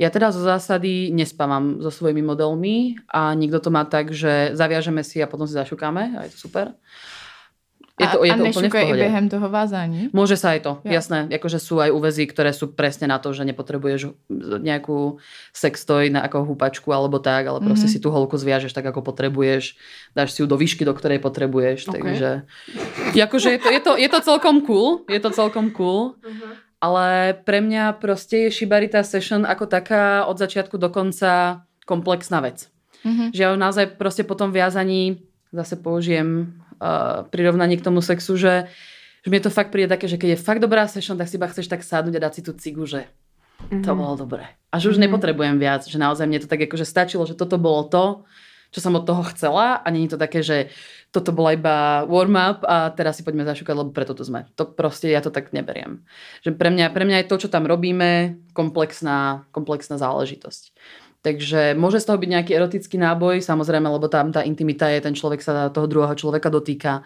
ja teda zo zásady nespávam so svojimi modelmi a nikto to má tak, že zaviažeme si a potom si zašukáme a je to super. Je to, a, je to a úplne v pohode. během toho vázání? Môže sa aj to, ja. jasné. Akože sú aj uväzy, ktoré sú presne na to, že nepotrebuješ nejakú sextoj na ako húpačku alebo tak, ale proste mm-hmm. si tú holku zviažeš tak, ako potrebuješ. Dáš si ju do výšky, do ktorej potrebuješ. Okay. Takže akože je to, je, to, je to celkom cool. Je to celkom cool. Mm-hmm. Ale pre mňa proste je Shibarita Session ako taká od začiatku do konca komplexná vec. Mm-hmm. Že ja naozaj proste po tom viazaní zase použijem uh, prirovnanie k tomu sexu, že, že mi to fakt príde také, že keď je fakt dobrá session, tak si iba chceš tak sadnúť a dať si tú cigu, že mm-hmm. to bolo dobré. A že už mm-hmm. nepotrebujem viac, že naozaj mne to tak akože stačilo, že toto bolo to, čo som od toho chcela a není to také, že toto bola iba warm-up a teraz si poďme zašúkať, lebo preto tu sme. To proste ja to tak neberiem. Že pre mňa, pre mňa je to, čo tam robíme, komplexná, komplexná záležitosť. Takže môže z toho byť nejaký erotický náboj, samozrejme, lebo tam tá intimita je, ten človek sa toho druhého človeka dotýka.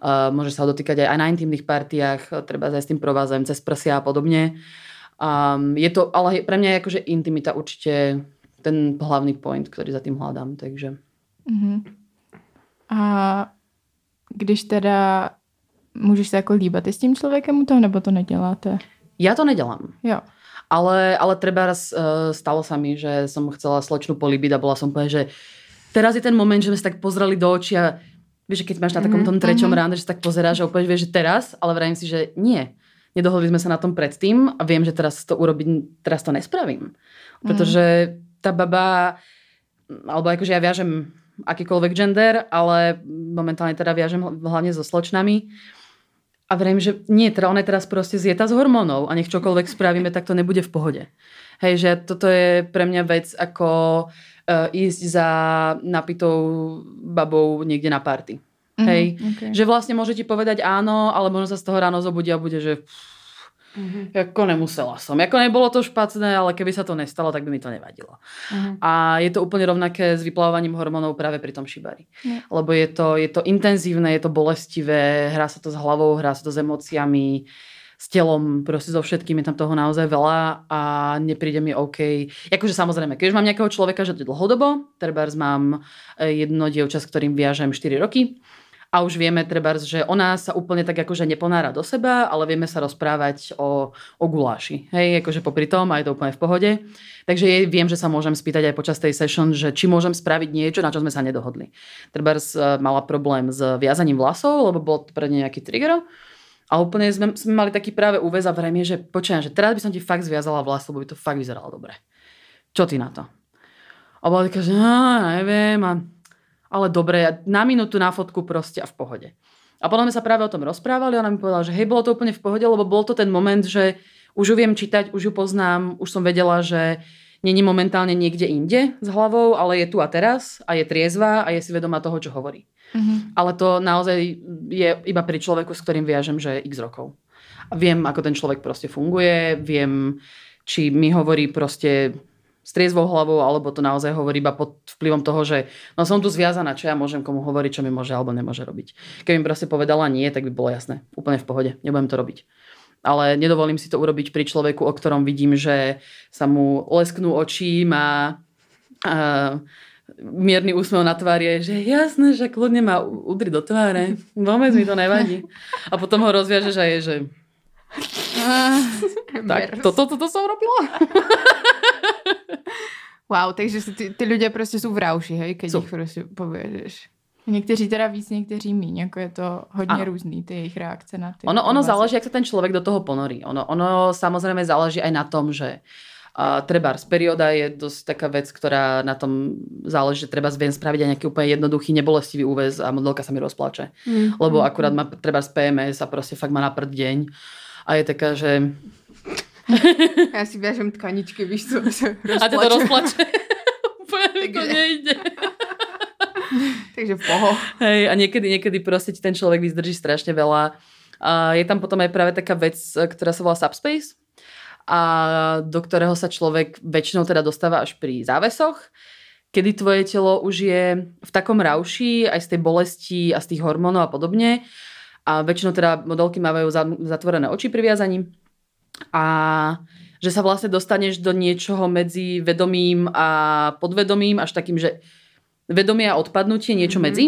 Uh, môže sa ho dotýkať aj, aj na intimných partiách, treba aj s tým provázem cez prsia a podobne. Um, je to, ale pre mňa je akože intimita určite ten hlavný point, ktorý za tým hľadám. Takže. Uh-huh. A když teda můžeš se jako líbat i s tím člověkem u toho, nebo to neděláte? Ja to nedelám. Jo. Ale, ale treba raz uh, stalo sa mi, že som chcela slečnú polibiť a bola som povedať, že teraz je ten moment, že sme sa tak pozreli do očí a vieš, keď máš na takom tom mhm, treťom mm-hmm. ráne, že sa tak pozeráš a úplne vieš, že teraz, ale vrajím si, že nie. Nedohodli sme sa na tom predtým a viem, že teraz to urobiť, teraz to nespravím. Pretože tá baba, alebo akože ja viažem akýkoľvek gender, ale momentálne teda viažem hlavne so sločnami a vrejme, že nie, teda ona teraz proste zjeta z hormónov a nech čokoľvek spravíme, tak to nebude v pohode. Hej, že toto je pre mňa vec ako uh, ísť za napitou babou niekde na party. Mm-hmm, Hej, okay. že vlastne môže ti povedať áno, ale možno sa z toho ráno zobudia a bude, že Mm-hmm. Ako nemusela som. Ako nebolo to špatné, ale keby sa to nestalo, tak by mi to nevadilo. Mm-hmm. A je to úplne rovnaké s vyplávaním hormónov práve pri tom šibari. Mm. Lebo je to, je to intenzívne, je to bolestivé, hrá sa to s hlavou, hrá sa to s emóciami, s telom, proste so všetkým je tam toho naozaj veľa a nepríde mi OK. Akože samozrejme, keď už mám nejakého človeka, že dlhodobo, trebárs mám eh, jedno dievča, s ktorým viažem 4 roky, a už vieme treba, že ona sa úplne tak akože neponára do seba, ale vieme sa rozprávať o, o guláši. Hej, akože popri tom a je to úplne v pohode. Takže jej viem, že sa môžem spýtať aj počas tej session, že či môžem spraviť niečo, na čo sme sa nedohodli. Treba e, mala problém s viazaním vlasov, lebo bol pre nejaký trigger. A úplne sme, sme mali taký práve úvez a vrejme, že počujem, že teraz by som ti fakt zviazala vlas, lebo by to fakt vyzeralo dobre. Čo ty na to? A bola taká, že neviem. A ale dobre, na minútu na fotku proste a v pohode. A potom sme sa práve o tom rozprávali a ona mi povedala, že hej, bolo to úplne v pohode, lebo bol to ten moment, že už ju viem čítať, už ju poznám, už som vedela, že není momentálne niekde inde s hlavou, ale je tu a teraz a je triezva a je si vedomá toho, čo hovorí. Mm-hmm. Ale to naozaj je iba pri človeku, s ktorým viažem, že x rokov. A viem, ako ten človek proste funguje, viem, či mi hovorí proste s hlavou, alebo to naozaj hovorí iba pod vplyvom toho, že no som tu zviazaná, čo ja môžem komu hovoriť, čo mi môže alebo nemôže robiť. Keby mi proste povedala nie, tak by bolo jasné. Úplne v pohode. Nebudem to robiť. Ale nedovolím si to urobiť pri človeku, o ktorom vidím, že sa mu lesknú oči, má a, mierny úsmev na tvári, že jasné, že kľudne ma udri do tváre. Vôbec mi to nevadí. A potom ho rozviažeš a je, že tak, toto, toto to som robila. wow, takže ty, ty ľudia prostě jsou vrauši, hej, keď jsou. ich prostě pověžeš. Někteří teda víc, někteří míň, jako je to hodně ano. různý, ty jejich reakce na ty. Ono, ono záleží, jak sa ten človek do toho ponorí. Ono, ono samozrejme záleží aj na tom, že a trebárs perioda je dosť taká vec, ktorá na tom záleží, že treba viem spraviť aj nejaký úplne jednoduchý, nebolestivý úvez a modelka sa mi rozplače. Mm. Lebo akurát má trebárs PMS a proste fakt má na prd deň a je taká, že... Ja si viažem tkaničky, víš co, sa rozplače. A to rozplače. Úplne to nejde. Takže poho. Hej, a niekedy, niekedy proste ti ten človek vyzdrží strašne veľa. A je tam potom aj práve taká vec, ktorá sa volá subspace a do ktorého sa človek väčšinou teda dostáva až pri závesoch, kedy tvoje telo už je v takom rauši aj z tej bolesti a z tých hormónov a podobne, a väčšinou teda modelky mávajú zatvorené oči pri viazaní. A že sa vlastne dostaneš do niečoho medzi vedomím a podvedomím, až takým, že vedomie a odpadnutie, niečo mm-hmm. medzi.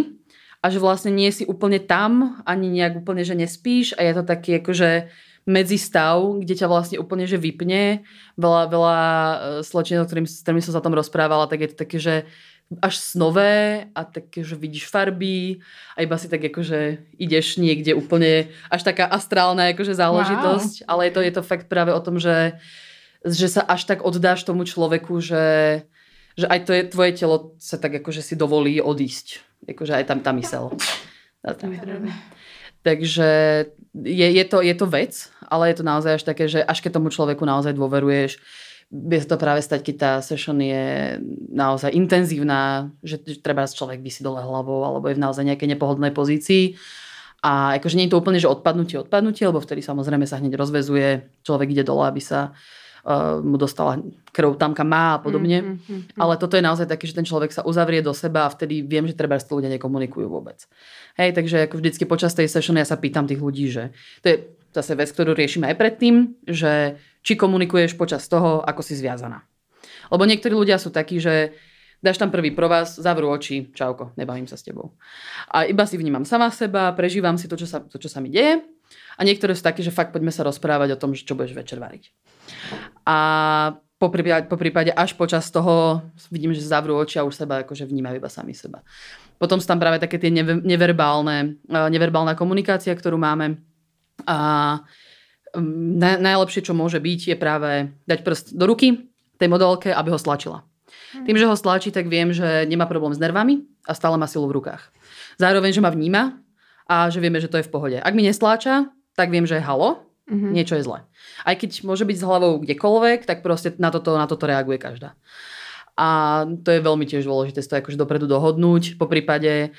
A že vlastne nie si úplne tam, ani nejak úplne, že nespíš a je to taký akože medzistav, kde ťa vlastne úplne že vypne. Veľa, veľa e, slečien, s ktorými som sa tom rozprávala, tak je to také, že až snové a tak, že vidíš farby a iba si tak akože ideš niekde úplne až taká astrálna akože záležitosť, wow. ale je to, je to fakt práve o tom, že, že sa až tak oddáš tomu človeku, že, že aj to je, tvoje telo sa tak akože si dovolí odísť. Akože aj tam tá mysel. Takže je, je, to, je to vec, ale je to naozaj až také, že až keď tomu človeku naozaj dôveruješ, vie sa to práve stať, keď tá session je naozaj intenzívna, že, že treba človek vysí dole hlavou alebo je v naozaj nejakej nepohodlnej pozícii. A akože nie je to úplne, že odpadnutie, odpadnutie, lebo vtedy samozrejme sa hneď rozvezuje, človek ide dole, aby sa uh, mu dostala krv tam, kam má a podobne. Mm, mm, mm, Ale toto je naozaj také, že ten človek sa uzavrie do seba a vtedy viem, že treba s ľudia nekomunikujú vôbec. Hej, takže ako vždycky počas tej session ja sa pýtam tých ľudí, že to je zase vec, ktorú riešime aj predtým, že či komunikuješ počas toho, ako si zviazaná. Lebo niektorí ľudia sú takí, že dáš tam prvý provaz, zavrú oči, čauko, nebavím sa s tebou. A iba si vnímam sama seba, prežívam si to, čo sa, to, čo sa mi deje. A niektoré sú takí, že fakt poďme sa rozprávať o tom, čo budeš večer variť. A po prípade, po prípade až počas toho vidím, že zavrú oči a už seba akože vnímajú iba sami seba. Potom sú tam práve také tie neverbálne, eh, neverbálna komunikácia, ktorú máme. A mm, na, najlepšie, čo môže byť, je práve dať prst do ruky tej modelke, aby ho stlačila. Hmm. Tým, že ho stlačí, tak viem, že nemá problém s nervami a stále má silu v rukách. Zároveň, že ma vníma a že vieme, že to je v pohode. Ak mi nestláča, tak viem, že je halo, mm-hmm. niečo je zle. Aj keď môže byť s hlavou kdekoľvek, tak proste na toto, na toto reaguje každá. A to je veľmi tiež dôležité to akože dopredu dohodnúť. Po prípade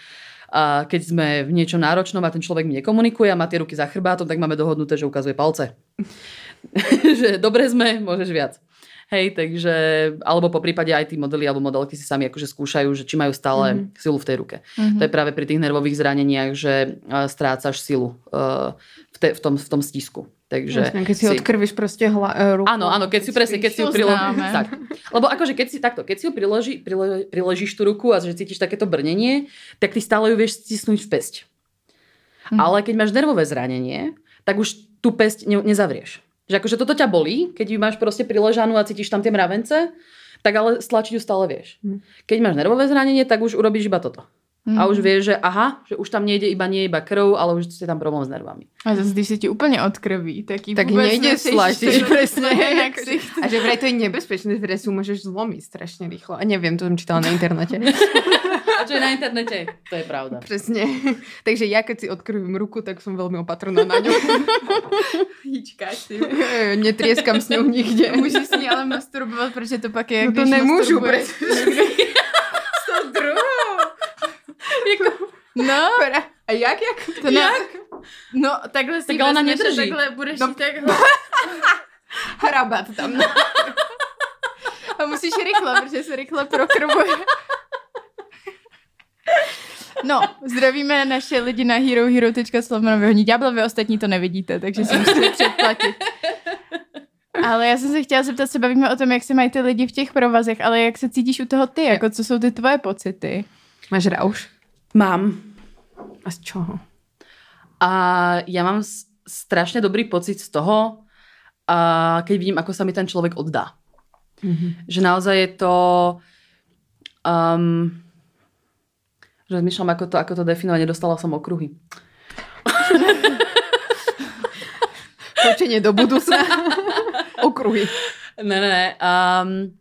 A keď sme v niečom náročnom a ten človek mi nekomunikuje a má tie ruky za chrbátom, tak máme dohodnuté, že ukazuje palce. že dobre sme, môžeš viac. Hej, takže, alebo po prípade aj tí modely alebo modelky si sami akože skúšajú, že či majú stále mm-hmm. silu v tej ruke. Mm-hmm. To je práve pri tých nervových zraneniach, že uh, strácaš silu uh, v, te, v, tom, v tom stisku. Takže Jasne, keď si, si odkrvíš proste hla, uh, ruku. Áno, áno, keď si presne, keď si ju priložíš. Tak. Lebo akože keď si takto, keď si ju priloží, priloží, priložíš tú ruku a že cítiš takéto brnenie, tak ty stále ju vieš stisnúť v pesť. Mm. Ale keď máš nervové zranenie, tak už tú pesť ne, nezavrieš. Že akože toto ťa bolí, keď ju máš proste priležanú a cítiš tam tie mravence, tak ale stlačiť ju stále vieš. Mm. Keď máš nervové zranenie, tak už urobíš iba toto. Mm. A už vieš, že aha, že už tam nejde iba nie iba krv, ale už je tam problém s nervami. A zase, když si ti úplne odkrví, tak, tak nejde stlačiť. presne. a že vraj to je nebezpečné, že sú môžeš zlomiť strašne rýchlo. A neviem, to som čítala na internete. A čo je na internete, to je pravda. Presne. Takže ja keď si odkrvím ruku, tak som veľmi opatrná na ňu. Hýčkáš si. Netrieskam s ňou nikde. Můžeš s ní ale masturbovat, protože to pak je, no to nemôžu, presne. Jako, no. A jak, jak? To na... jak? No, takhle si tak ona nedrží. Takhle budeš no. takhle. Hrabat tam. A musíš rychle, protože se rychle prokrvuje. No, zdravíme naše lidi na herohero.com vyhodní ďábla, ostatní to nevidíte, takže si musíte předplatit. Ale já jsem se chtěla zeptat, se bavíme o tom, jak se mají ty lidi v těch provazech, ale jak se cítíš u toho ty, jako co jsou ty tvoje pocity? Máš rauš? Mám. A z čoho? A ja mám strašne dobrý pocit z toho, a keď vidím, ako sa mi ten človek oddá. Mm-hmm. Že naozaj je to... Um, Rozmýšľam, ako to, ako to definovať. Nedostala som okruhy. Točenie do budúcna. okruhy. Ne, ne, ne. Um,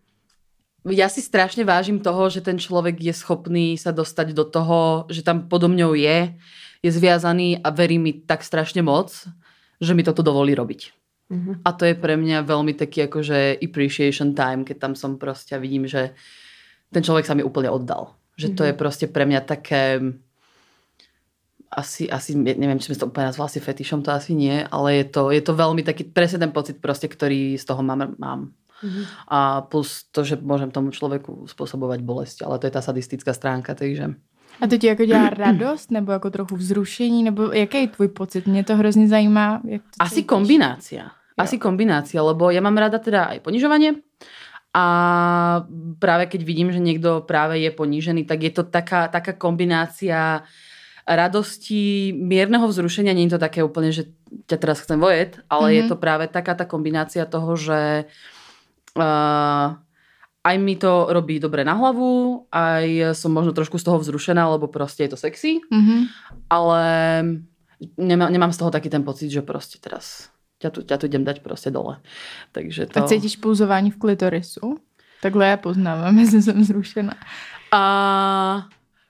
ja si strašne vážim toho, že ten človek je schopný sa dostať do toho, že tam podo mňou je, je zviazaný a verí mi tak strašne moc, že mi toto dovolí robiť. Mm-hmm. A to je pre mňa veľmi taký akože appreciation time, keď tam som proste a vidím, že ten človek sa mi úplne oddal. Že to je mhm. proste pre mňa také asi, asi neviem, či sme to úplne nazval asi fetišom, to asi nie, ale je to, je to veľmi taký presne ten pocit proste, ktorý z toho mám. mám. Mm-hmm. A plus to, že môžem tomu človeku spôsobovať bolesť, ale to je tá sadistická stránka, takže... A to ti jako dělá radost, nebo jako trochu vzrušení, nebo jaký je tvůj pocit? Mě to hrozně zajímá. Jak to Asi kombinácia. Jo. Asi kombinácia, lebo ja mám rada teda aj ponižovanie, a práve keď vidím, že niekto práve je ponížený, tak je to taká, taká kombinácia radosti, mierneho vzrušenia. Nie je to také úplne, že ťa teraz chcem vojet, ale mm-hmm. je mhm. to práve taká tá kombinácia toho, že uh, aj mi to robí dobre na hlavu, aj som možno trošku z toho vzrušená, lebo proste je to sexy, mm-hmm. ale nemám, nemám z toho taký ten pocit, že proste teraz ťa tu, ťa tu idem dať proste dole. Takže to... A cítiš pulzování v klitorisu? Takhle já poznávám, jestli jsem zrušená. A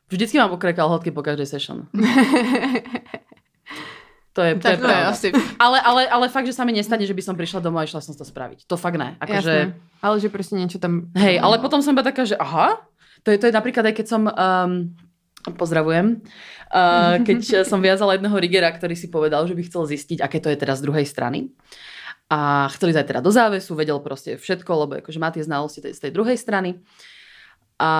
vždycky mám okré kalhotky po každej session. To je, to je pravda. Asi. Ale, ale, ale fakt, že sa mi nestane, že by som prišla domov a išla som to spraviť. To fakt ne. Ako Jasné. Že... Ale že proste niečo tam... Hej, ale potom som iba taká, že aha, to je, to je napríklad aj keď som... Um, pozdravujem. Uh, keď som viazala jedného rigera, ktorý si povedal, že by chcel zistiť, aké to je teraz z druhej strany. A chceli zajť teda do závesu, vedel proste všetko, lebo akože má tie znalosti z tej druhej strany. A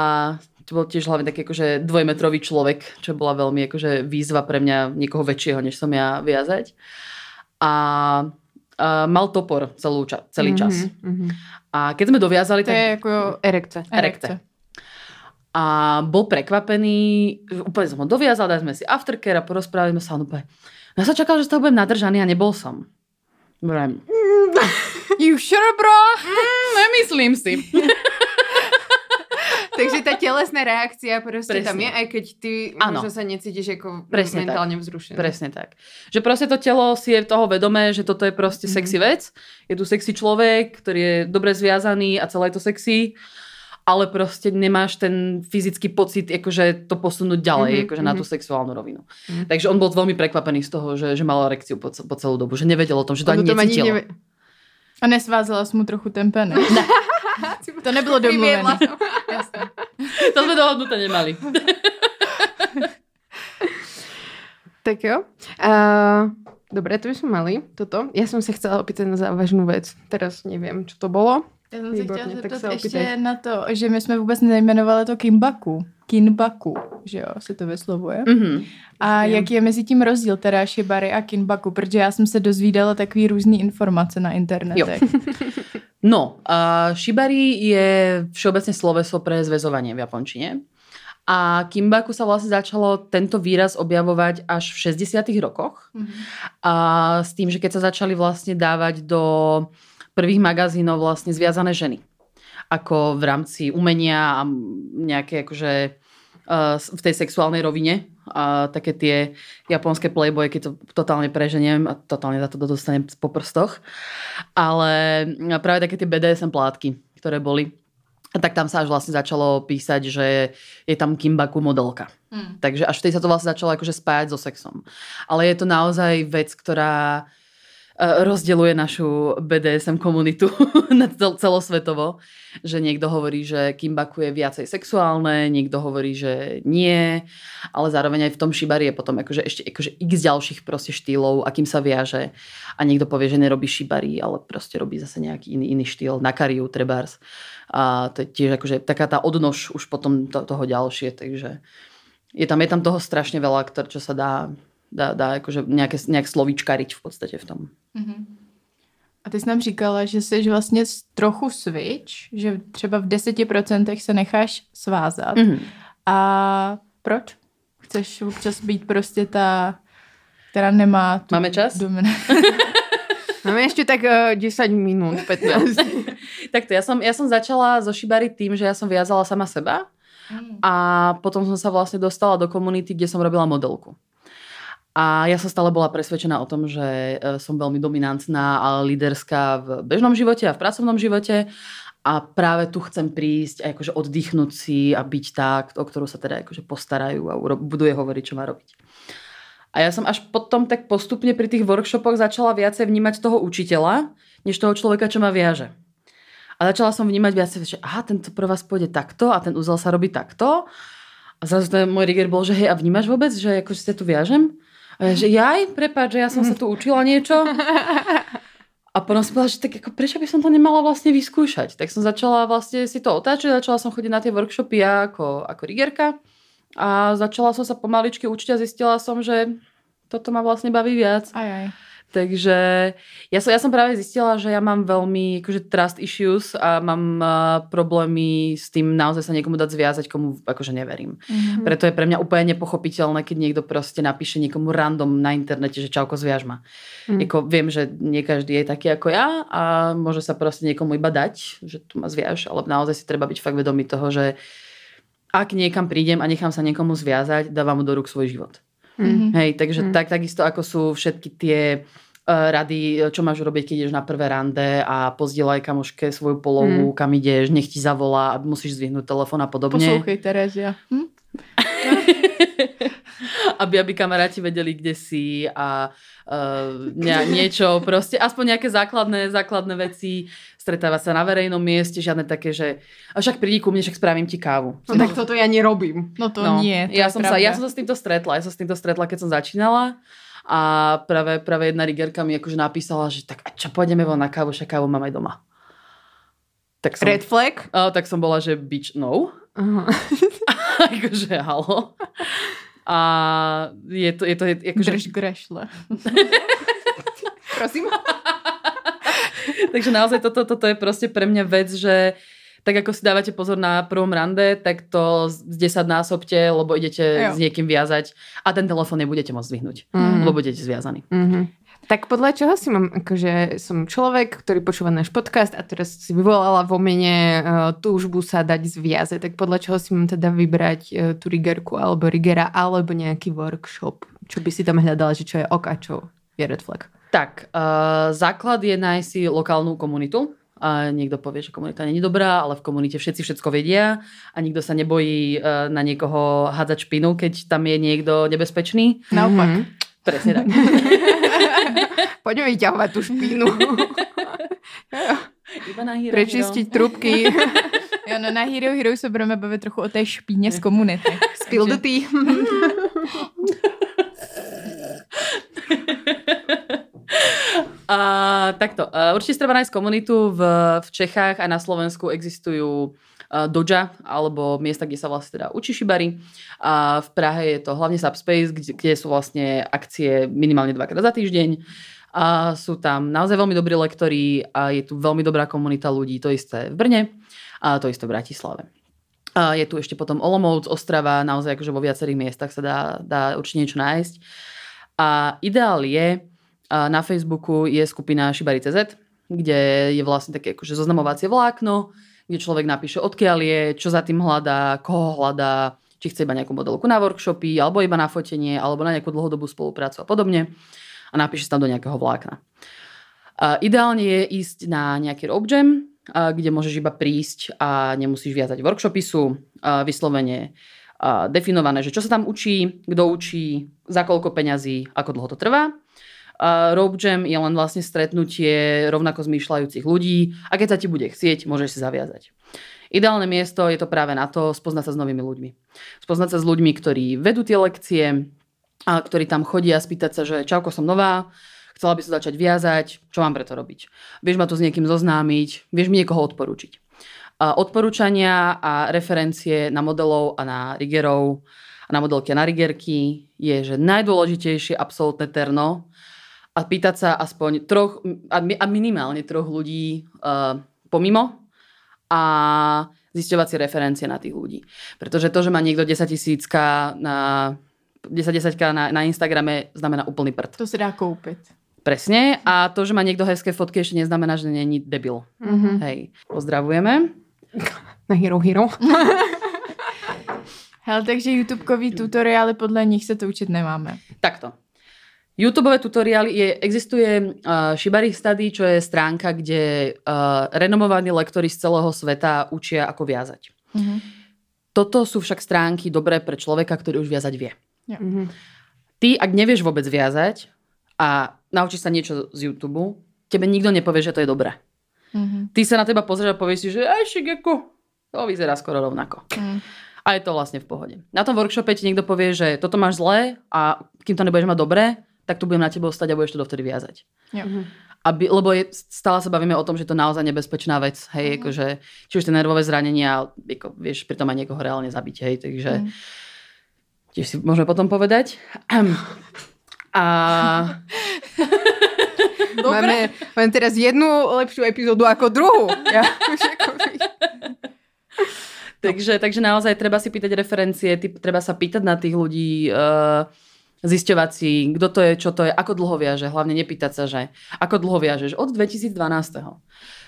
to bol tiež hlavne taký akože dvojmetrový človek, čo bola veľmi akože výzva pre mňa niekoho väčšieho, než som ja viazať. A Uh, mal topor celú ča- celý čas. Mm-hmm. A keď sme doviazali... To tak... je ako erekce. Erekce. a bol prekvapený, úplne som ho doviazal, dali sme si aftercare a porozprávali sme sa úplne. Ja som čakal, že z toho budem nadržaný a nebol som. Budem. You sure, bro? Mm, nemyslím si. Takže tá telesná reakcia proste Presne. tam je, aj keď ty ano. možno sa necítiš ako Presne mentálne tak. vzrušený. Presne tak. Že proste to telo si je toho vedomé, že toto je proste mm-hmm. sexy vec. Je tu sexy človek, ktorý je dobre zviazaný a celé je to sexy ale proste nemáš ten fyzický pocit, akože to posunúť ďalej, mm-hmm, akože mm-hmm. na tú sexuálnu rovinu. Mm-hmm. Takže on bol veľmi prekvapený z toho, že, že mal erekciu po, po celú dobu, že nevedel o tom, že to ani necítil. Neve... A nesvázala som mu trochu ten penis. Ne. to nebylo domluvené. to sme dohodnuté nemali. Tak jo. Uh, dobre, to by sme mali toto. Ja som sa chcela opýtať na závažnú vec. Teraz neviem, čo to bolo. Já jsem se chtěla zeptat ještě na to, že my jsme vůbec nejmenovali to Kimbaku. Kinbaku, že jo, se to vyslovuje. Mm-hmm. A Vím. jaký je mezi tím rozdíl teda Shibari a Kinbaku? Protože já jsem se dozvídala takový různý informace na internetech. no, uh, Shibari je všeobecne sloveso pre zväzovanie v japončine. A Kimbaku sa vlastne začalo tento výraz objavovať až v 60 rokoch. Mm-hmm. A s tým, že keď sa začali vlastne dávať do prvých magazínov vlastne zviazané ženy. Ako v rámci umenia a nejaké akože uh, v tej sexuálnej rovine. A také tie japonské playboy, keď to totálne preženiem a totálne za to dostanem po prstoch. Ale práve také tie BDSM plátky, ktoré boli. A tak tam sa až vlastne začalo písať, že je tam Kimbaku modelka. Hmm. Takže až vtedy sa to vlastne začalo akože spájať so sexom. Ale je to naozaj vec, ktorá E, rozdeluje našu BDSM komunitu celosvetovo, že niekto hovorí, že Kimbaku je viacej sexuálne, niekto hovorí, že nie, ale zároveň aj v tom šibari je potom akože ešte akože x ďalších proste štýlov, akým sa viaže a niekto povie, že nerobí šibari, ale proste robí zase nejaký iný, iný štýl, na kariu, trebárs. A to je tiež akože taká tá odnož už potom to, toho ďalšie, takže je tam, je tam toho strašne veľa, čo sa dá dá, dá akože nejaké, nejak slovíčkariť v podstate v tom. Mm-hmm. A ty jsi nám říkala, že jsi vlastně trochu switch, že třeba v 10% se necháš svázat. Mm-hmm. A proč? Chceš občas být prostě ta, která nemá tu Máme čas? Máme ešte tak uh, 10 minút, 15. Takto, ja som, ja som začala zo Shibari tým, že ja som viazala sama seba mm. a potom som sa vlastne dostala do komunity, kde som robila modelku. A ja som stále bola presvedčená o tom, že e, som veľmi dominantná a líderská v bežnom živote a v pracovnom živote a práve tu chcem prísť a akože oddychnúť si a byť tá, o ktorú sa teda akože postarajú a budú je hovoriť, čo má robiť. A ja som až potom tak postupne pri tých workshopoch začala viacej vnímať toho učiteľa, než toho človeka, čo ma viaže. A začala som vnímať viacej, že aha, tento pro vás pôjde takto a ten úzel sa robí takto. A zrazu ten môj rigger bol, že hej, a vnímaš vôbec, že akože sa tu viažem? A ja, že jaj, prepáč, že ja som sa tu učila niečo. A potom som povedala, že tak ako, prečo by som to nemala vlastne vyskúšať? Tak som začala vlastne si to otáčať, začala som chodiť na tie workshopy ja ako, ako rigerka a začala som sa pomaličky učiť a zistila som, že toto ma vlastne baví viac. Aj, aj. Takže ja som, ja som práve zistila, že ja mám veľmi akože trust issues a mám uh, problémy s tým naozaj sa niekomu dať zviazať, komu akože neverím. Mm-hmm. Preto je pre mňa úplne nepochopiteľné, keď niekto proste napíše niekomu random na internete, že čauko zviaž ma. Mm. Jako, viem, že nie každý je taký ako ja a môže sa proste niekomu iba dať, že tu ma zviaž, ale naozaj si treba byť fakt vedomý toho, že ak niekam prídem a nechám sa niekomu zviazať, dávam mu do rúk svoj život. Mm-hmm. Hej, takže mm-hmm. tak, takisto ako sú všetky tie rady, čo máš robiť, keď ideš na prvé rande a pozdielaj kamoške svoju polohu, mm. kam ideš, nech ti zavolá musíš zvihnúť telefón a podobne. Poslouchej, Terezia. Hm? aby, aby kamaráti vedeli, kde si a uh, ne, niečo, proste aspoň nejaké základné, základné veci, stretávať sa na verejnom mieste, žiadne také, že a však prídi ku mne, však spravím ti kávu. No, tak toto ja nerobím. No to no, nie. To ja, som sa, ja som sa s týmto stretla, ja som s týmto stretla, keď som začínala a práve, práve jedna rigerka mi akože napísala, že tak a čo, pôjdeme von na kávu, však kávu mám aj doma. Tak som, Red flag? Uh, tak som bola, že bitch, no. Uh-huh. akože halo. A je to, je to, je, akože... Drž grešle. Prosím. Takže naozaj toto, toto je proste pre mňa vec, že tak ako si dávate pozor na prvom rande, tak to z 10 násobte, lebo idete jo. s niekým viazať a ten telefón nebudete môcť zvyhnúť, mm-hmm. lebo budete zviazaní. Mm-hmm. Tak podľa čoho si mám, akože som človek, ktorý počúva náš podcast a teraz si vyvolala vo mene uh, túžbu sa dať zviaze, tak podľa čoho si mám teda vybrať uh, tú rigerku alebo rigera alebo nejaký workshop? Čo by si tam hľadala, že čo je ok a čo je red flag? Tak, uh, základ je nájsť si lokálnu komunitu. A niekto povie, že komunita není dobrá, ale v komunite všetci všetko vedia a nikto sa nebojí uh, na niekoho hádzať špinu, keď tam je niekto nebezpečný. Naopak. Mm-hmm. Presne tak. Poďme vyťahovať tú špínu. Iba na hero, Prečistiť hero. trubky. Jo, no na Hero Hero se budeme bavit trochu o té špíně z komunity. Spill the tea. Uh, takto, uh, určite treba nájsť komunitu v, v Čechách a na Slovensku existujú uh, doja, alebo miesta, kde sa vlastne teda učí šibari. A v Prahe je to hlavne Subspace, kde, kde sú vlastne akcie minimálne dvakrát za týždeň. A sú tam naozaj veľmi dobrí lektori a je tu veľmi dobrá komunita ľudí. To isté v Brne a to isté v Bratislave. A je tu ešte potom Olomouc, Ostrava, naozaj akože vo viacerých miestach sa dá, dá určite niečo nájsť. A ideál je, na Facebooku je skupina Shibari.cz, kde je vlastne také akože zoznamovacie vlákno, kde človek napíše, odkiaľ je, čo za tým hľadá, koho hľadá, či chce iba nejakú modelku na workshopy, alebo iba na fotenie, alebo na nejakú dlhodobú spoluprácu a podobne. A napíše sa tam do nejakého vlákna. A ideálne je ísť na nejaký rope kde môžeš iba prísť a nemusíš viazať workshopy sú vyslovene definované, že čo sa tam učí, kto učí, za koľko peňazí, ako dlho to trvá. Uh, Rope Jam je len vlastne stretnutie rovnako zmýšľajúcich ľudí a keď sa ti bude chcieť, môžeš si zaviazať. Ideálne miesto je to práve na to spoznať sa s novými ľuďmi. Spoznať sa s ľuďmi, ktorí vedú tie lekcie, a ktorí tam chodia a spýtať sa, že čauko som nová, chcela by som začať viazať, čo mám preto robiť. Vieš ma tu s niekým zoznámiť, vieš mi niekoho odporúčiť. A odporúčania a referencie na modelov a na rigerov a na modelky a na rigerky je, že najdôležitejšie absolútne terno a pýtať sa aspoň troch, a minimálne troch ľudí uh, pomimo a zisťovať si referencie na tých ľudí. Pretože to, že má niekto 10 tisícka na 10 10 na, na Instagrame znamená úplný prd. To sa dá kúpiť. Presne. A to, že má niekto hezké fotky, ešte neznamená, že není debil. Mm-hmm. Hej. Pozdravujeme. Na Hero Hero. Hej, takže YouTubekový tutoriály, podle nich se to učit nemáme. Takto. YouTubeové tutoriály, je, existuje uh, Shibari Study, čo je stránka, kde uh, renomovaní lektori z celého sveta učia, ako viazať. Mm-hmm. Toto sú však stránky dobré pre človeka, ktorý už viazať vie. Ja. Mm-hmm. Ty, ak nevieš vôbec viazať a naučíš sa niečo z YouTube, tebe nikto nepovie, že to je dobré. Mm-hmm. Ty sa na teba pozrieš a povieš si, že aj ako, to vyzerá skoro rovnako. Mm. A je to vlastne v pohode. Na tom workshope ti niekto povie, že toto máš zlé a kým to nebudeš mať dobré, tak tu budem na tebou stať a budeš to dovtedy viazať. Mhm. Aby, lebo je, stále sa bavíme o tom, že to naozaj nebezpečná vec, hej, uh-huh. akože, či už tie nervové zranenia, ako, vieš, pritom aj niekoho reálne zabiť, hej, takže uh-huh. tiež si môžeme potom povedať. A... Dobre. Máme, máme teraz jednu lepšiu epizódu ako druhú. Ja, takže, takže naozaj treba si pýtať referencie, treba sa pýtať na tých ľudí, uh, zisťovať si, kto to je, čo to je, ako dlho viaže. Hlavne nepýtať sa, že ako dlho viažeš. Od 2012.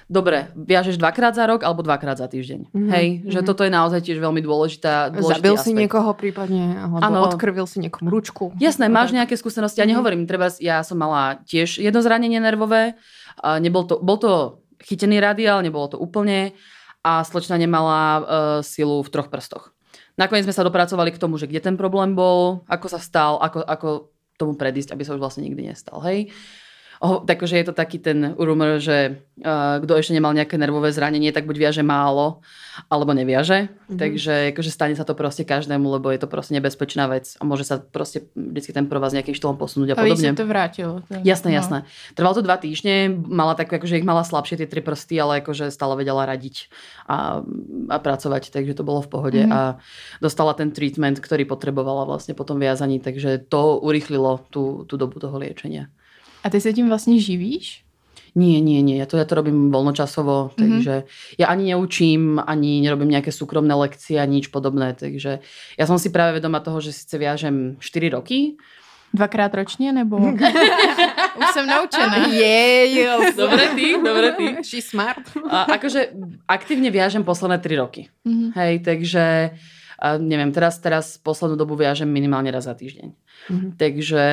Dobre, viažeš dvakrát za rok alebo dvakrát za týždeň. Mm-hmm. Hej, že mm-hmm. toto je naozaj tiež veľmi dôležitá Zabil aspekt. si niekoho prípadne, alebo ano. odkrvil si niekomu ručku. Jasné, máš tak. nejaké skúsenosti. Ja mm-hmm. nehovorím, treba, ja som mala tiež jedno zranenie nervové. Nebol to, bol to chytený radiál, nebolo to úplne a slečna nemala uh, silu v troch prstoch. Nakoniec sme sa dopracovali k tomu, že kde ten problém bol, ako sa stal, ako, ako tomu predísť, aby sa už vlastne nikdy nestal. Hej. Takže je to taký ten rumor, že uh, kto ešte nemal nejaké nervové zranenie, tak buď viaže málo, alebo neviaže. Mm-hmm. Takže akože stane sa to proste každému, lebo je to proste nebezpečná vec a môže sa proste vždycky ten provaz nejakým štýlom posunúť a, a podobne. A to vrátilo. Ten, jasné, no. jasné. Trvalo to dva týždne, mala tak, akože ich mala slabšie tie tri prsty, ale akože stále vedela radiť a, a pracovať, takže to bolo v pohode mm-hmm. a dostala ten treatment, ktorý potrebovala vlastne po tom viazaní, takže to urychlilo tú, tú dobu toho liečenia. A ty sa tým vlastne živíš? Nie, nie, nie. Ja to, ja to robím voľnočasovo, mm-hmm. takže ja ani neučím, ani nerobím nejaké súkromné lekcie, ani nič podobné. Takže ja som si práve vedoma toho, že síce viažem 4 roky. Dvakrát ročne, nebo? Už som naučená. Je, yes. Dobre ty, dobre ty. She smart. A akože aktívne viažem posledné 3 roky. Mm-hmm. Hej, takže a neviem, teraz, teraz poslednú dobu viažem minimálne raz za týždeň. Mm-hmm. Takže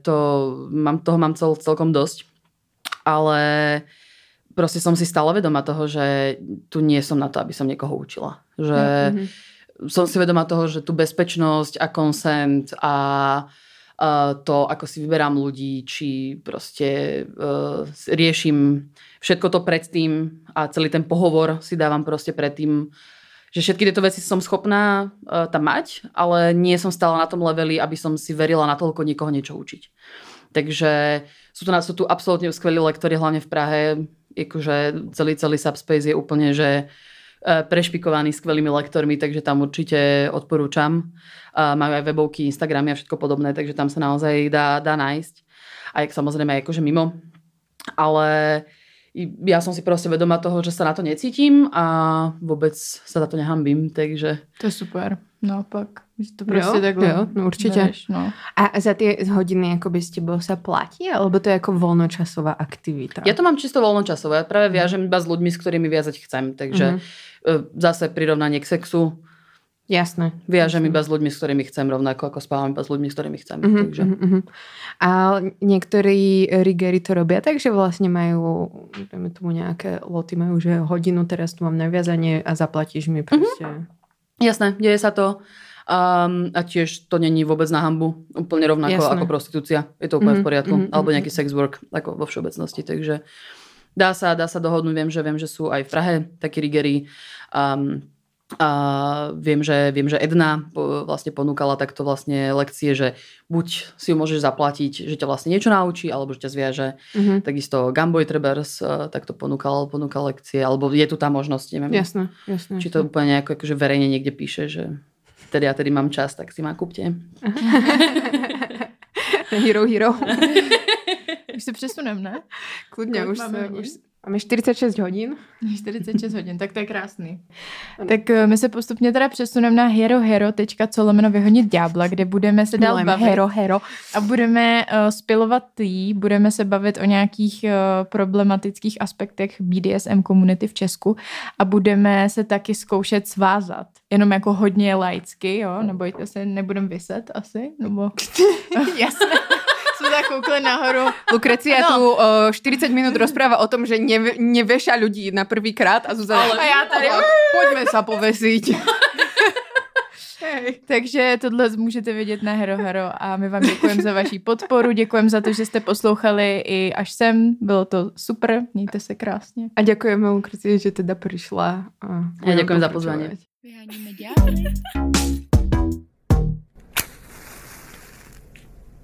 to, mám, toho mám cel, celkom dosť. Ale proste som si stále vedoma toho, že tu nie som na to, aby som niekoho učila. Že mm-hmm. som si vedoma toho, že tu bezpečnosť a consent a to, ako si vyberám ľudí, či proste uh, riešim všetko to predtým a celý ten pohovor si dávam proste predtým že všetky tieto veci som schopná uh, tam mať, ale nie som stále na tom leveli, aby som si verila natoľko niekoho niečo učiť. Takže sú tu, sú tu absolútne skvelí lektory, hlavne v Prahe. Akože celý, celý Subspace je úplne, že e, prešpikovaný skvelými lektormi, takže tam určite odporúčam. Majú aj webovky, Instagramy a všetko podobné, takže tam sa naozaj dá, dá nájsť. Aj samozrejme akože mimo. Ale ja som si proste vedoma toho, že sa na to necítim a vôbec sa na to nehambím, takže... To je super, naopak. To proste jo, tak jo, no určite. Bereš, no. A za tie hodiny akoby s tebou sa platí? Alebo to je ako voľnočasová aktivita? Ja to mám čisto voľnočasové. Práve viažem iba s ľuďmi, s ktorými viazať chcem. Takže mm-hmm. zase prirovnanie k sexu Jasné. Viažem iba s ľuďmi, s ktorými chcem, rovnako ako spávam iba s ľuďmi, s ktorými chcem. Mm-hmm, takže. Mm-hmm. A niektorí rigery to robia tak, že vlastne majú, dajme tomu nejaké loty, majú, že hodinu teraz tu mám naviazanie a zaplatíš mi proste. Mm-hmm. Jasné, deje sa to. Um, a tiež to není vôbec na hambu. Úplne rovnako Jasné. ako prostitúcia. Je to úplne mm-hmm, v poriadku. Mm-hmm, Alebo nejaký sex work, ako vo všeobecnosti. Takže dá sa, dá sa dohodnúť. Viem, že viem, že sú aj v Prahe takí rigery. Um, a viem, že, viem, že Edna vlastne ponúkala takto vlastne lekcie, že buď si ju môžeš zaplatiť, že ťa vlastne niečo naučí, alebo že ťa zviaže. Mm-hmm. Takisto Gamboy Trebers e, takto ponúkal, ponúkal lekcie, alebo je tu tá možnosť, neviem. Jasné, jasné. Či to úplne nejako akože verejne niekde píše, že tedy a tedy mám čas, tak si ma kúpte. hero, hero. už se přesunem, ne? Kľudne, už, se, už, Máme 46 hodin. 46 hodin, tak to je krásný. Ano. Tak eh, my se postupně teda přesuneme na herohero.co lomeno vyhodnit ďábla, kde budeme se dál bavit. Hero, hero. A budeme uh, spilovat tý, budeme se bavit o nějakých uh, problematických aspektech BDSM komunity v Česku a budeme se taky zkoušet svázat. Jenom jako hodně laicky, jo, nebojte se, nebudem vyset asi, nebo... Jasné tak koukli nahoru. Lukrecia no. tu uh, 40 minút rozpráva o tom, že ne, neveša ľudí na prvý krát a Zuzana, ale, a ja tady, tak, poďme sa povesiť. Hej. Takže tohle můžete vidět na Hero Hero a my vám děkujeme za vaši podporu, děkujeme za to, že jste poslouchali i až sem, bylo to super, mějte se krásně. A děkujeme Lukreci, že teda přišla. A ja ďakujem za pozvanie. Vyháníme ďábly.